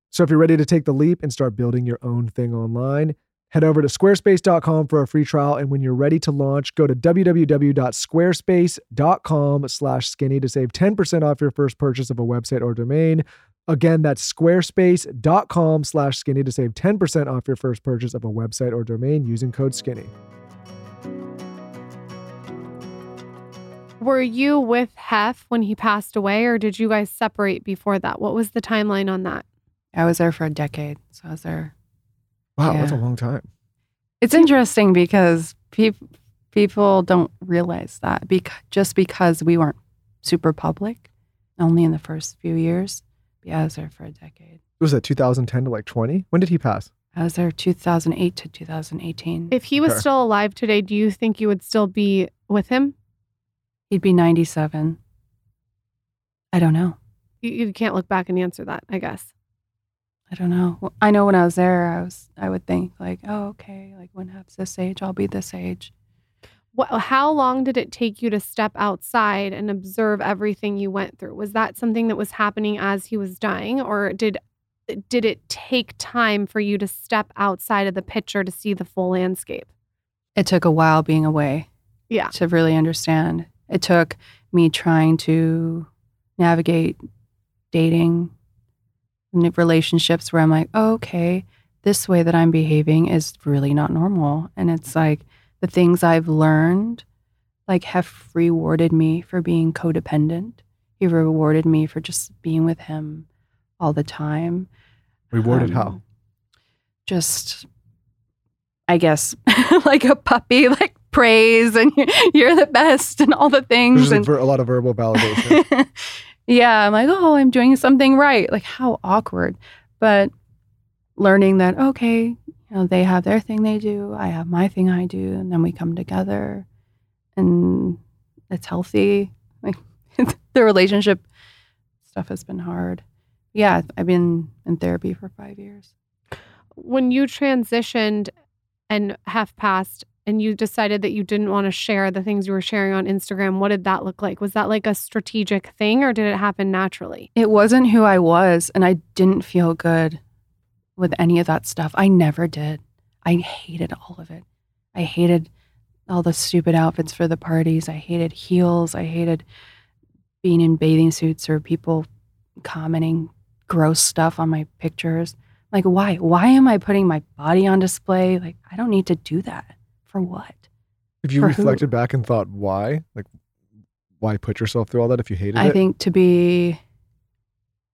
Speaker 7: So if you're ready to take the leap and start building your own thing online, Head over to squarespace.com for a free trial. And when you're ready to launch, go to www.squarespace.com slash skinny to save 10% off your first purchase of a website or domain. Again, that's squarespace.com slash skinny to save 10% off your first purchase of a website or domain using code skinny.
Speaker 6: Were you with Hef when he passed away, or did you guys separate before that? What was the timeline on that?
Speaker 5: I was there for a decade. So I was there.
Speaker 7: Wow, that's a long time.
Speaker 5: It's interesting because peop people don't realize that bec- just because we weren't super public, only in the first few years. Yeah, I was there for a decade.
Speaker 7: It Was that 2010 to like 20? When did he pass?
Speaker 5: I was there 2008 to 2018.
Speaker 6: If he was
Speaker 7: Okay.
Speaker 6: still alive today, do you think you would still be with him?
Speaker 5: He'd be 97. I don't know.
Speaker 6: You, you can't look back and answer that, I guess.
Speaker 5: I don't know. I know when I was there, I was I would think like, oh, okay, like when Hef's this age, I'll be this age.
Speaker 6: What, how long did it take you to step outside and observe everything you went through? Was that something that was happening as he was dying, or did did it take time for you to step outside of the picture to see the full landscape?
Speaker 5: It took a while being away.
Speaker 6: Yeah.
Speaker 5: To really understand. It took me trying to navigate dating relationships where I'm like, oh, okay, this way that I'm behaving is really not normal. And it's like the things I've learned, like, have rewarded me for being codependent. He rewarded me for just being with him all the time.
Speaker 7: Rewarded
Speaker 5: Um,
Speaker 7: how?
Speaker 5: Just, I guess, like a puppy, like praise and you're the best and all the things.
Speaker 7: There's a,
Speaker 5: And
Speaker 7: ver- a lot of verbal validation.
Speaker 5: Yeah, I'm like, oh, I'm doing something right. Like, how awkward. But learning that, okay, you know, they have their thing they do, I have my thing I do, and then we come together and it's healthy. Like, the relationship stuff has been hard. Yeah, I've been in therapy for five years.
Speaker 6: When you transitioned and have passed, and you decided that you didn't want to share the things you were sharing on Instagram, what did that look like? Was that like a strategic thing, or did it happen naturally?
Speaker 5: It wasn't who I was, and I didn't feel good with any of that stuff. I never did. I hated all of it. I hated all the stupid outfits for the parties. I hated heels. I hated being in bathing suits or people commenting gross stuff on my pictures. Like, why? Why am I putting my body on display? Like, I don't need to do that. For what?
Speaker 7: If you
Speaker 5: For who?
Speaker 7: reflected back and thought, why? Like, why put yourself through all that if you hated
Speaker 5: I
Speaker 7: it?
Speaker 5: I think to be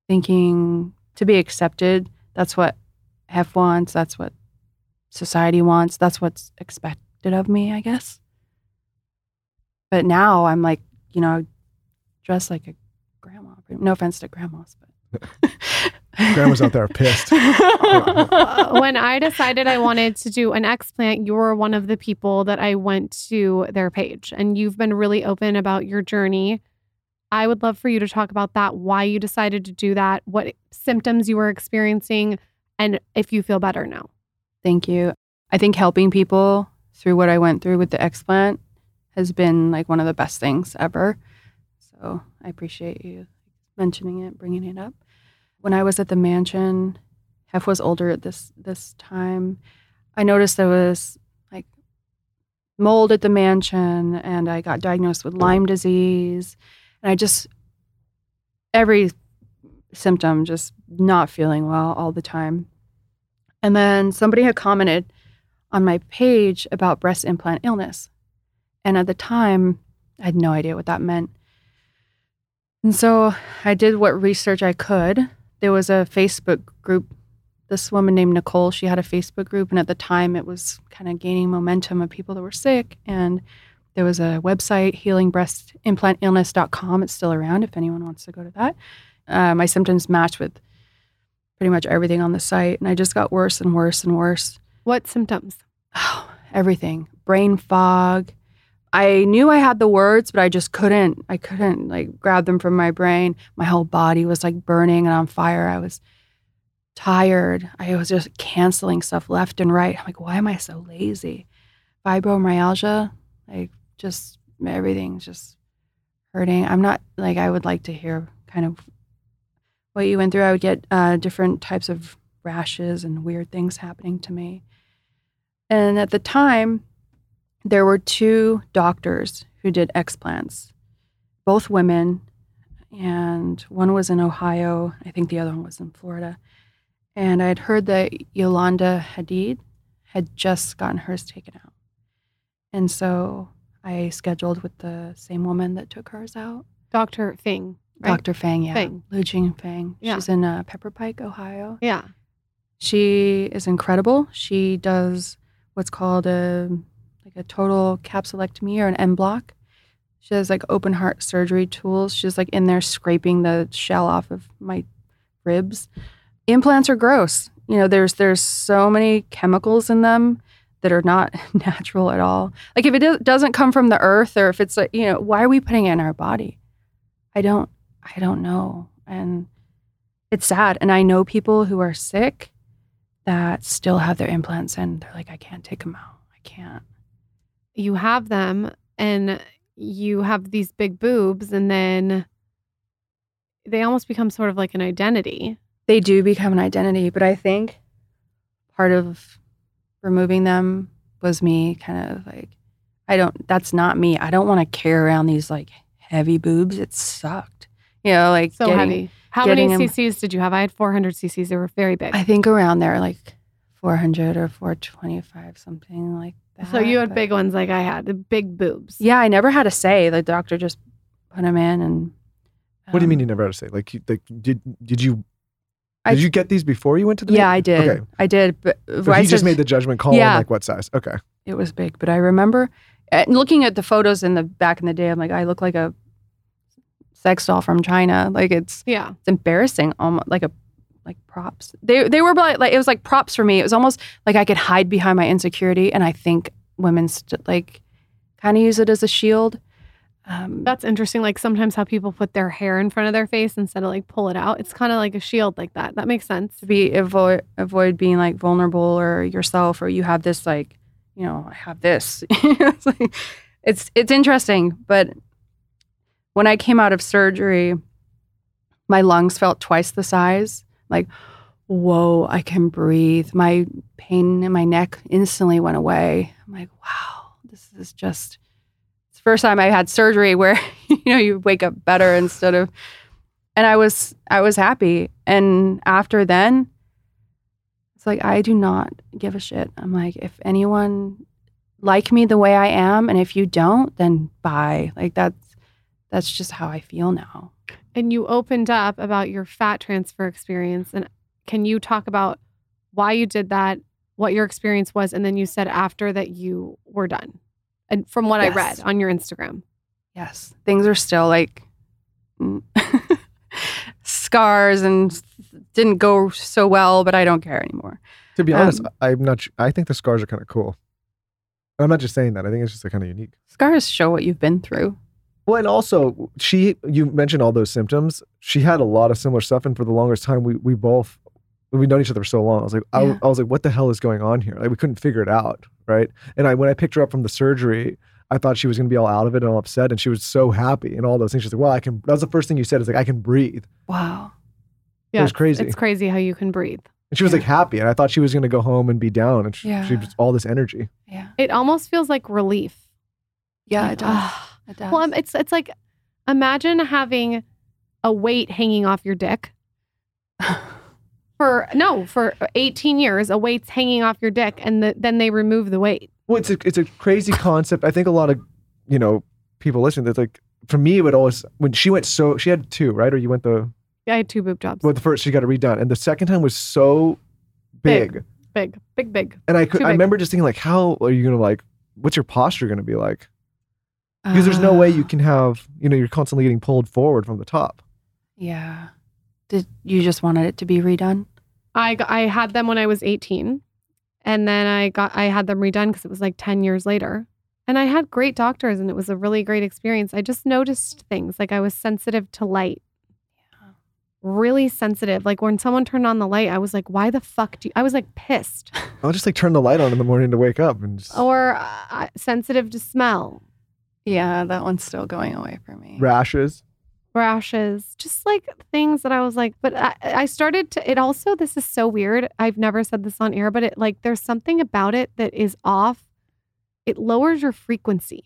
Speaker 5: thinking to be accepted, that's what Hef wants, that's what society wants, that's what's expected of me, I guess. But now I'm like, you know, dressed like a grandma. No offense to grandmas, but
Speaker 7: Grandmas out there pissed.
Speaker 6: When I decided I wanted to do an explant, you were one of the people that I went to their page, and you've been really open about your journey. I would love for you to talk about that, why you decided to do that, what symptoms you were experiencing, and if you feel better now.
Speaker 5: Thank you. I think helping people through what I went through with the explant has been like one of the best things ever. So I appreciate you mentioning it, bringing it up. When I was at the mansion, Hef was older at this this time. I noticed there was like mold at the mansion, and I got diagnosed with Lyme disease, and I just every symptom just not feeling well all the time. And then somebody had commented on my page about breast implant illness. And at the time, I had no idea what that meant. And so I did what research I could. There was a Facebook group. This woman named Nicole, she had a Facebook group. And at the time, it was kind of gaining momentum of people that were sick. And there was a website, healingbreastimplantillness.com. It's still around if anyone wants to go to that. Uh, my symptoms matched with pretty much everything on the site. And I just got worse and worse and worse.
Speaker 6: What symptoms?
Speaker 5: Oh, everything. Brain fog. I knew I had the words, but I just couldn't. I couldn't like grab them from my brain. My whole body was like burning and on fire. I was tired. I was just canceling stuff left and right. I'm like, why am I so lazy? Fibromyalgia, like just everything's just hurting. I'm not like I would like to hear kind of what you went through. I would get uh, different types of rashes and weird things happening to me. And at the time, there were two doctors who did explants, both women, and one was in Ohio. I think the other one was in Florida. And I had heard that Yolanda Hadid had just gotten hers taken out. And so I scheduled with the same woman that took hers out,
Speaker 6: Dr. Fing. Right?
Speaker 5: Dr. Fang, yeah.
Speaker 6: Fang.
Speaker 5: Lu-Jean Feng.
Speaker 6: Yeah.
Speaker 5: She's in uh, Pepper Pike, Ohio.
Speaker 6: Yeah.
Speaker 5: She is incredible. She does what's called a like a total capsulectomy or an en bloc. She has like open heart surgery tools. She's like in there scraping the shell off of my ribs. Implants are gross. You know, there's there's so many chemicals in them that are not natural at all. Like if it do- doesn't come from the earth or if it's like, you know, why are we putting it in our body? I don't I don't know. And it's sad. And I know people who are sick that still have their implants and they're like, I can't take them out. I can't.
Speaker 6: You have them and you have these big boobs, and then they almost become sort of like an identity.
Speaker 5: They do become an identity, but I think part of removing them was me kind of like, I don't, that's not me. I don't want to carry around these like heavy boobs. It sucked. You know, like
Speaker 6: So
Speaker 5: getting-
Speaker 6: heavy. How many cc's did you have? I had 400 cc's. They were very big.
Speaker 5: I think around there, like 400 or 425, something like that.
Speaker 6: so you had
Speaker 5: but-
Speaker 6: big ones like I had, the big boobs.
Speaker 5: Yeah, I never had a say. The doctor just put them in and.
Speaker 7: What do you mean
Speaker 5: um,
Speaker 7: you never had to say? Like, you, like did did you
Speaker 5: I-
Speaker 7: did you get these before you went to the?
Speaker 5: Yeah, I did.
Speaker 7: Okay.
Speaker 5: I did, but,
Speaker 7: But
Speaker 5: I
Speaker 7: he just
Speaker 5: said-
Speaker 7: made the judgment call
Speaker 5: Yeah.
Speaker 7: on like what size. Okay.
Speaker 5: it was big. But I remember uh, looking at the photos in the back in the day. I'm like, I look like a sex doll from China. Like it's
Speaker 6: Yeah.
Speaker 5: it's embarrassing, almost like a like props. They they were like, like it was like props for me. It was almost like I could hide behind my insecurity, and I think women st- like kind of use it as a shield. Um,
Speaker 6: That's interesting. Like sometimes how people put their hair in front of their face instead of like pull it out. It's kind of like a shield like that. That makes sense.
Speaker 5: to be avoid avoid being like vulnerable or yourself or you have this like you know I have this it's like it's it's interesting but when I came out of surgery my lungs felt twice the size like whoa I can breathe my pain in my neck instantly went away I'm like wow this is just it's the first time I had surgery where you know you wake up better instead of and I was I was happy. And after then, it's like I do not give a shit. I'm like, if anyone like me the way I am, and if you don't, then bye. Like that's that's just how I feel now.
Speaker 6: And you opened up about your fat transfer experience. And can you talk about why you did that, what your experience was, and then you said after that you were done? And from what I read on your Instagram.
Speaker 5: Yes, things are still like scars and didn't go so well, but I don't care anymore.
Speaker 7: To be honest,
Speaker 5: Um,
Speaker 7: I'm not. su- I think the scars are kind of cool. I'm not just saying that. I think it's just kind of unique.
Speaker 5: Scars show what you've been through.
Speaker 7: Well, and also she, you mentioned all those symptoms. She had a lot of similar stuff, and for the longest time, we we both we've known each other for so long. I was like, I,
Speaker 5: Yeah.
Speaker 7: I was like, what the hell is going on here? Like, we couldn't figure it out, right? And I when I picked her up from the surgery, I thought she was going to be all out of it and all upset, and she was so happy and all those things. She's like, well, I can. That was the first thing you said. Is like, I can breathe,
Speaker 5: Wow.
Speaker 7: It was
Speaker 6: it's-
Speaker 7: crazy.
Speaker 6: It's crazy how you can breathe.
Speaker 7: and she was
Speaker 5: Yeah.
Speaker 7: like happy, and I thought she was going to go home and be down, and she, she was all this energy.
Speaker 5: Yeah.
Speaker 6: It almost feels like relief.
Speaker 5: Yeah,
Speaker 6: Like,
Speaker 5: it does.
Speaker 6: ah.
Speaker 5: It does.
Speaker 6: Well, um, it's it's like imagine having a weight hanging off your dick for no for 18 years. A weight's hanging off your dick, and the, then they remove the weight.
Speaker 7: Well, it's a it's a crazy concept. I think a lot of you know people listening. That's like for me, it would always when she went so she had two right, or you went the
Speaker 6: I had two boob jobs.
Speaker 7: well the first she got it redone, and the second time was so big,
Speaker 6: Big. big, big, big.
Speaker 7: and I could I remember just thinking like, how are you gonna like? What's your posture gonna be like? Because there's no way you
Speaker 5: Uh,
Speaker 7: can have you know you're constantly getting pulled forward from the top.
Speaker 5: Yeah. Did you just wanted it to be redone?
Speaker 6: I got, I had them when I was 18, and then I got I had them redone because it was like 10 years later. And I had great doctors, and it was a really great experience. I just noticed things like I was sensitive to light. Really sensitive. Like when someone turned on the light, I was like, "Why the fuck do you?" I was like pissed.
Speaker 7: I'll just like turn the light on in the morning to wake up and just
Speaker 6: Or uh, sensitive to smell.
Speaker 5: Yeah, that one's still going away for me.
Speaker 7: rashes.
Speaker 6: rashes, just like things that I was like, but I, I started to, it also, this is so weird. I've never said this on air, but it like, there's something about it that is off. It lowers your frequency.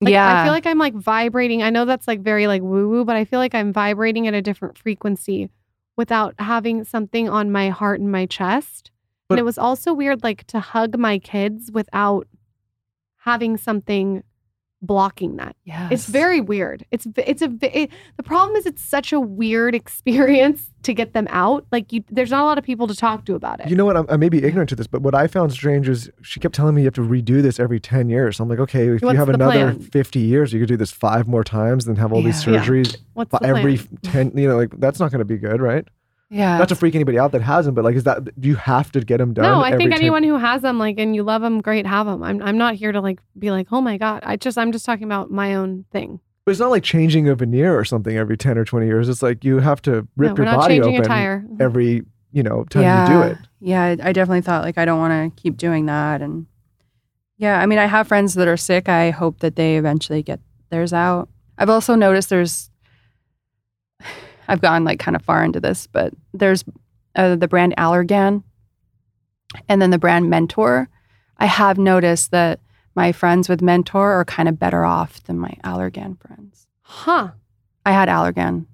Speaker 6: Like,
Speaker 5: yeah.
Speaker 6: I feel like I'm like vibrating. I know that's like very like woo woo, but I feel like I'm vibrating at a different frequency without having something on my heart and my chest.
Speaker 7: But-
Speaker 6: and it was also weird, like to hug my kids without having something blocking that.
Speaker 5: yes.
Speaker 6: It's very weird. It's it's a it, the problem is it's such a weird experience to get them out. Like you, there's not a lot of people to talk to about it.
Speaker 7: You know what? I'm, I may be ignorant to this, but what I found strange is she kept telling me you have to redo this every 10 years. So I'm like, okay, if
Speaker 6: What's
Speaker 7: you have another
Speaker 6: plan?
Speaker 7: 50 years, you could do this five more times, then have all these
Speaker 5: Yeah.
Speaker 6: Yeah.
Speaker 7: surgeries
Speaker 6: What's
Speaker 7: fi-
Speaker 6: the
Speaker 7: every
Speaker 6: plan?
Speaker 7: 10, you know, like that's not going to be good, right?
Speaker 5: Yeah.
Speaker 7: Not to freak anybody out that has them, but like, is that, do you have to get them done?
Speaker 6: No, I
Speaker 7: every
Speaker 6: think
Speaker 7: 10
Speaker 6: anyone who has them, like, and you love them, great, have them. I'm, I'm not here to like be like, oh my god. I just, I'm just talking about my own thing.
Speaker 7: But it's not like changing a veneer or something every 10 or 20 years. It's like you have to rip
Speaker 6: no,
Speaker 7: your body open
Speaker 6: tire.
Speaker 7: every, you know, time
Speaker 5: yeah.
Speaker 7: you do it.
Speaker 5: Yeah, I I definitely thought like I don't want to keep doing that, and yeah, I mean I have friends that are sick. I hope that they eventually get theirs out. I've also noticed there's, I've gone like kind of far into this, but there's uh, the brand Allergan, and then the brand Mentor. I have noticed that my friends with Mentor are kind of better off than my Allergan friends.
Speaker 6: Huh.
Speaker 5: I had Allergan.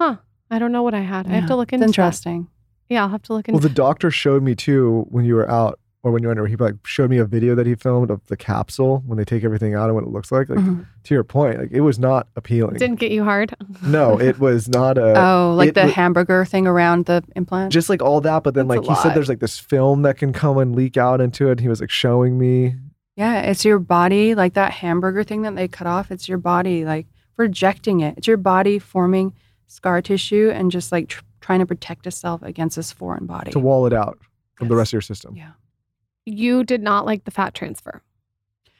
Speaker 5: Huh.
Speaker 6: I don't know what I had. I have to look
Speaker 5: It's
Speaker 6: into that.
Speaker 5: interesting.
Speaker 6: Yeah, I'll have to look into it.
Speaker 7: Well, the doctor showed me too when you were out or when you were under, he like showed me a video that he filmed of the capsule when they take everything out and what it looks like. Like
Speaker 5: Mhm.
Speaker 7: to your point, like it was not appealing.
Speaker 6: Didn't get you hard.
Speaker 7: no, it was not a.
Speaker 5: oh, like
Speaker 7: it
Speaker 5: the
Speaker 7: wa-
Speaker 5: hamburger thing around the implant.
Speaker 7: just like all that, but then
Speaker 6: That's
Speaker 7: like he said, there's like this film that can come and leak out into it. And he was like showing me.
Speaker 5: Yeah, it's your body, like that hamburger thing that they cut off. It's your body, like projecting it. It's your body forming scar tissue and just like tr- trying to protect itself against this foreign body.
Speaker 7: to wall it out from the rest of your system.
Speaker 5: Yeah.
Speaker 6: You did not like the fat transfer.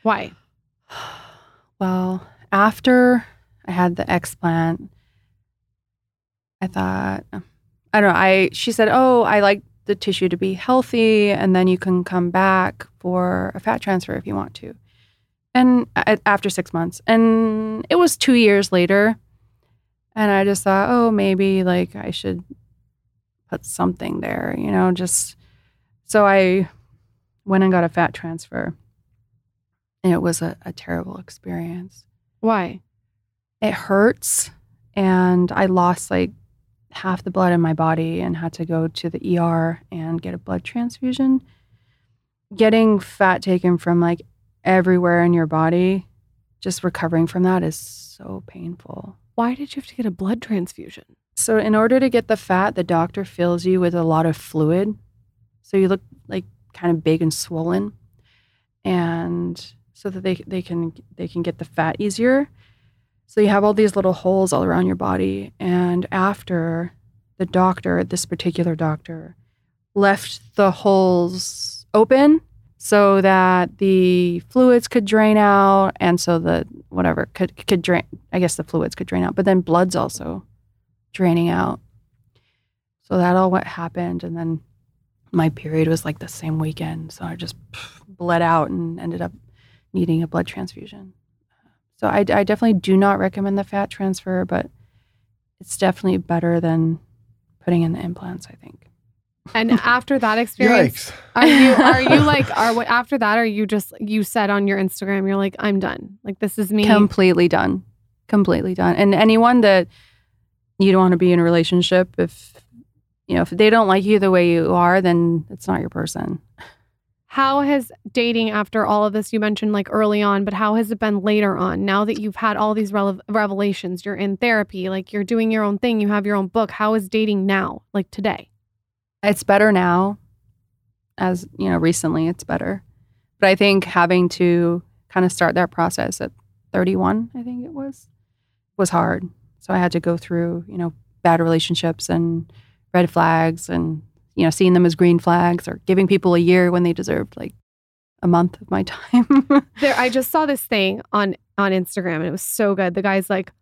Speaker 6: Why?
Speaker 5: Well, after I had the explant, I thought, I don't know. I she said, "Oh, I like the tissue to be healthy, and then you can come back for a fat transfer if you want to." And a- after six months, and it was two years later, and I just thought, "Oh, maybe like I should put something there," you know, just so I went and got a fat transfer. And it was a, a terrible experience.
Speaker 6: Why?
Speaker 5: It hurts. And I lost like half the blood in my body and had to go to the ER and get a blood transfusion. Getting fat taken from like everywhere in your body, just recovering from that is so painful.
Speaker 6: Why did you have to get a blood transfusion?
Speaker 5: So, in order to get the fat, the doctor fills you with a lot of fluid. So, you look like kind of big and swollen. And so that they, they can they can get the fat easier. So you have all these little holes all around your body. And after the doctor, this particular doctor, left the holes open so that the fluids could drain out and so the whatever could could drain I guess the fluids could drain out, but then blood's also draining out. So that all what happened and then my period was like the same weekend. So I just bled out and ended up needing a blood transfusion. So I, I definitely do not recommend the fat transfer, but it's definitely better than putting in the implants, I think.
Speaker 6: And after that experience,
Speaker 7: Yikes.
Speaker 6: are you are you like are what after that are you just you said on your Instagram you're like I'm done. Like this is me.
Speaker 5: Completely done. Completely done. And anyone that you don't want to be in a relationship, if you know, if they don't like you the way you are, then it's not your person.
Speaker 6: How has dating after all of this you mentioned like early on, but how has it been later on? Now that you've had all these rele- revelations, you're in therapy, like you're doing your own thing, you have your own book. How is dating now, like today?
Speaker 5: It's better now, as you know, recently it's better. But I think having to kind of start that process at 31, I think it was, was hard. So I had to go through, you know, bad relationships and red flags and, you know, seeing them as green flags or giving people a year when they deserved like a month of my time.
Speaker 6: There, I just saw this thing on on Instagram and it was so good. The guy's like,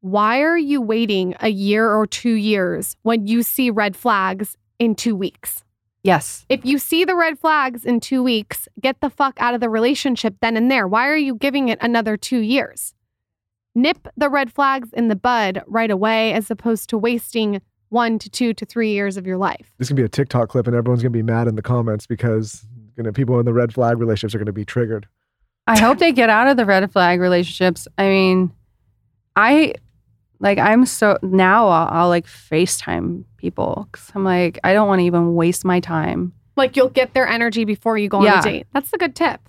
Speaker 6: "Why are you waiting a year or two years when you see red flags in two weeks?
Speaker 5: yes.
Speaker 6: If you see the red flags in two weeks, get the fuck out of the relationship then and there. Why are you giving it another two years?" nip the red flags in the bud right away as opposed to wasting one to two to three years of your life.
Speaker 7: This is gonna be a TikTok clip, and everyone's gonna be mad in the comments because you know people in the red flag relationships are gonna be triggered.
Speaker 5: I hope they get out of the red flag relationships. I mean, I like I'm so now I'll, I'll like FaceTime people because I'm like I don't want to even waste my time.
Speaker 6: Like you'll get their energy before you go on
Speaker 5: Yeah.
Speaker 6: a date. That's a good tip.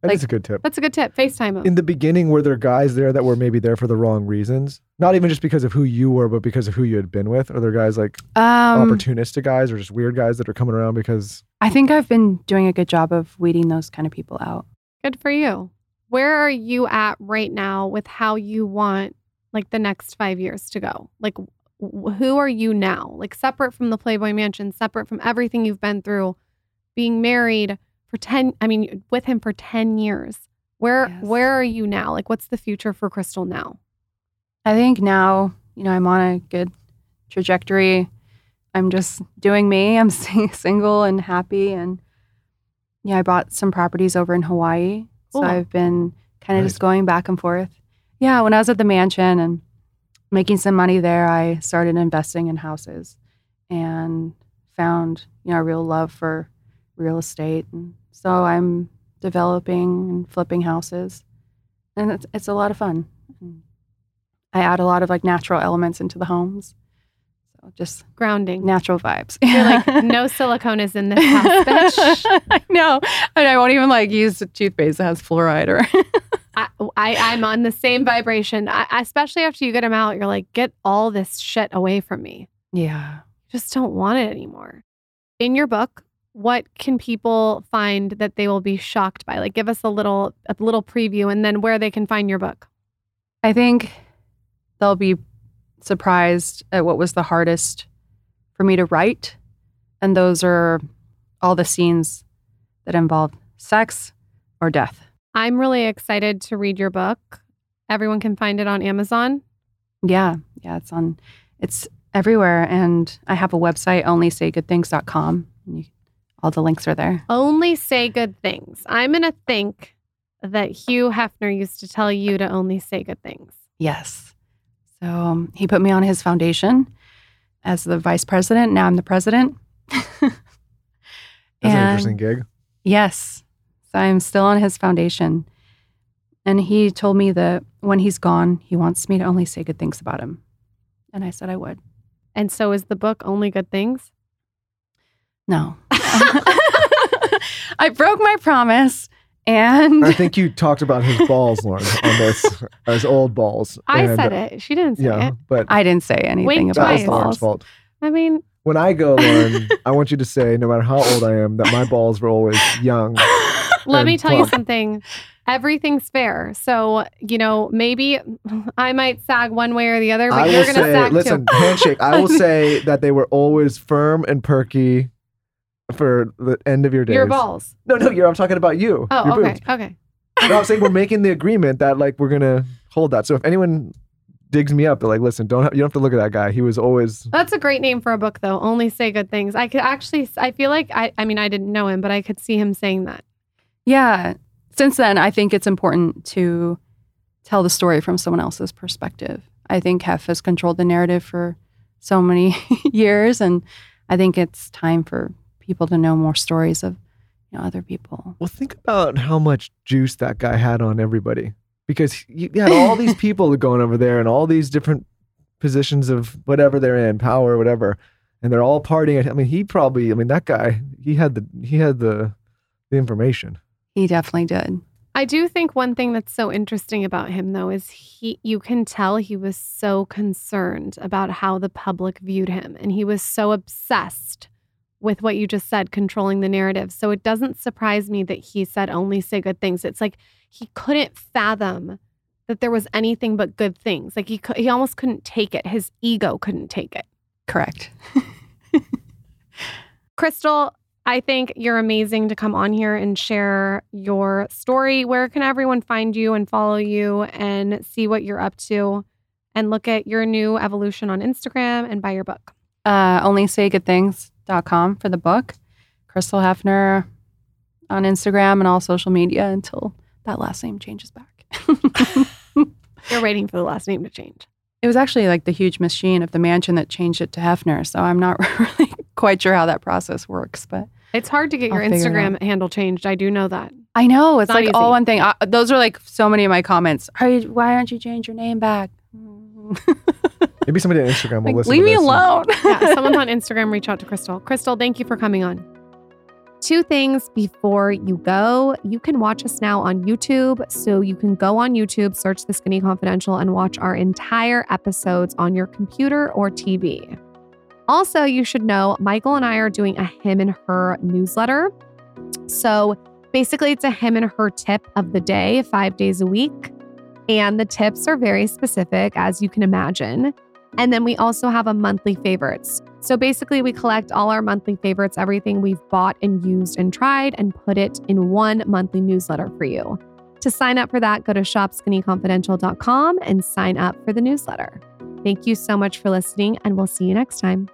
Speaker 7: That is
Speaker 5: Like-
Speaker 7: a good tip.
Speaker 6: That's a good tip. FaceTime them.
Speaker 7: In the beginning, were there guys there that were maybe there for the wrong reasons? Not even just because of who you were, but because of who you had been with. Are there guys like
Speaker 5: Um,
Speaker 7: opportunistic guys or just weird guys that are coming around because
Speaker 5: I think I've been doing a good job of weeding those kind of people out.
Speaker 6: Good for you. Where are you at right now with how you want like the next five years to go? Like, who are you now? Like, separate from the Playboy Mansion, separate from everything you've been through, being married for 10, I mean, with him for 10 years. Where,
Speaker 5: Yes.
Speaker 6: where are you now? Like, what's the future for Crystal now?
Speaker 5: I think now, you know, I'm on a good trajectory. I'm just doing me. I'm single and happy. And yeah, I bought some properties over in Hawaii. So I've been kind of
Speaker 7: Nice.
Speaker 5: just going back and forth. Yeah, when I was at the mansion and making some money there, I started investing in houses and found, you know, a real love for real estate. And so I'm developing and flipping houses. And it's, it's a lot of fun. And I add a lot of like natural elements into the homes. So just
Speaker 6: Grounding.
Speaker 5: natural vibes.
Speaker 6: You're like, no silicone is in this house, bitch.
Speaker 5: I know. And I won't even like use a toothpaste that has fluoride or
Speaker 6: I, I'm on the same vibration. I, especially after you get them out, you're like, get all this shit away from me.
Speaker 5: Yeah.
Speaker 6: just don't want it anymore. In your book, what can people find that they will be shocked by? Like give us a little a little preview and then where they can find your book.
Speaker 5: I think they'll be surprised at what was the hardest for me to write. And those are all the scenes that involve sex or death.
Speaker 6: I'm really excited to read your book. Everyone can find it on Amazon.
Speaker 5: Yeah. Yeah. It's on, it's everywhere. And I have a website, onlysaygoodthings.com. And you, all the links are there.
Speaker 6: Only say good things. I'm going to think that Hugh Hefner used to tell you to only say good things.
Speaker 5: Yes. So um, he put me on his foundation as the vice president. Now I'm the president.
Speaker 7: that's an interesting gig?
Speaker 5: Yes. So I'm still on his foundation. And he told me that when he's gone, he wants me to only say good things about him. And I said I would.
Speaker 6: And so is the book Only Good Things?
Speaker 5: No. I broke my promise. And
Speaker 7: I think you talked about his balls, Lauryn, on this as old balls.
Speaker 6: I
Speaker 7: And,
Speaker 6: said it. She didn't say
Speaker 7: Yeah,
Speaker 6: it.
Speaker 7: but
Speaker 5: I didn't say anything about his. Balls.
Speaker 7: fault.
Speaker 6: I mean,
Speaker 7: When I go, Lauryn, I want you to say, no matter how old I am, that my balls were always young.
Speaker 6: Let me tell you something. Everything's fair. So, you know, maybe I might sag one way or the other, but
Speaker 7: I
Speaker 6: you're going to
Speaker 7: say,
Speaker 6: sag
Speaker 7: listen,
Speaker 6: too.
Speaker 7: handshake. I will say that they were always firm and perky for the end of your days.
Speaker 6: Your balls.
Speaker 7: No, no, you're. I'm talking about you.
Speaker 6: Oh,
Speaker 7: your
Speaker 6: okay.
Speaker 7: boobs.
Speaker 6: Okay.
Speaker 7: No, I'm saying we're making the agreement that like we're gonna hold that. So if anyone digs me up, they're like, listen, don't have, you don't have to look at that guy. He was always
Speaker 6: That's a great name for a book, though. Only say good things. I could actually, I feel like, I, I mean, I didn't know him, but I could see him saying that.
Speaker 5: Yeah. Since then, I think it's important to tell the story from someone else's perspective. I think Hef has controlled the narrative for so many years, and I think it's time for people to know more stories of you know, other people.
Speaker 7: Well, think about how much juice that guy had on everybody because you had all these people going over there and all these different positions of whatever they're in, power, whatever, and they're all partying. I mean, he probably, I mean, that guy, he had the, he had the, the information.
Speaker 5: He definitely did.
Speaker 6: I do think one thing that's so interesting about him, though, is he, you can tell he was so concerned about how the public viewed him. And he was so obsessed with what you just said, controlling the narrative. So it doesn't surprise me that he said only say good things. It's like he couldn't fathom that there was anything but good things. Like he, he almost couldn't take it. His ego couldn't take it.
Speaker 5: Correct.
Speaker 6: Crystal, I think you're amazing to come on here and share your story. Where can everyone find you and follow you and see what you're up to and look at your new evolution on Instagram and buy your book?
Speaker 5: Uh, onlysaygoodthings.com for the book. Crystal Hefner on Instagram and all social media until that last name changes back.
Speaker 6: You're waiting for the last name to change.
Speaker 5: It was actually like the huge machine of the mansion that changed it to Hefner. So I'm not really quite sure how that process works, but
Speaker 6: It's hard to get your
Speaker 5: I'll it
Speaker 6: Instagram handle changed. I do know that.
Speaker 5: I know it's
Speaker 6: Not
Speaker 5: like
Speaker 6: easy.
Speaker 5: all one thing. I, those are like so many of my comments. Are you, why aren't you change your name back?
Speaker 7: Maybe somebody on Instagram will
Speaker 5: Like,
Speaker 7: listen.
Speaker 5: leave
Speaker 7: to
Speaker 5: me
Speaker 7: this and-
Speaker 5: alone.
Speaker 6: Yeah, someone on Instagram reach out to Crystal. Crystal, thank you for coming on. Two things before you go. You can watch us now on YouTube. So you can go on YouTube, search The Skinny Confidential, and watch our entire episodes on your computer or TV. Also, you should know Michael and I are doing a him and her newsletter. So basically, it's a him and her tip of the day, five days a week. And the tips are very specific, as you can imagine. And then we also have a monthly favorites. So basically, we collect all our monthly favorites, everything we've bought and used and tried, and put it in one monthly newsletter for you. To sign up for that, go to shopskinnyconfidential.com and sign up for the newsletter. Thank you so much for listening, and we'll see you next time.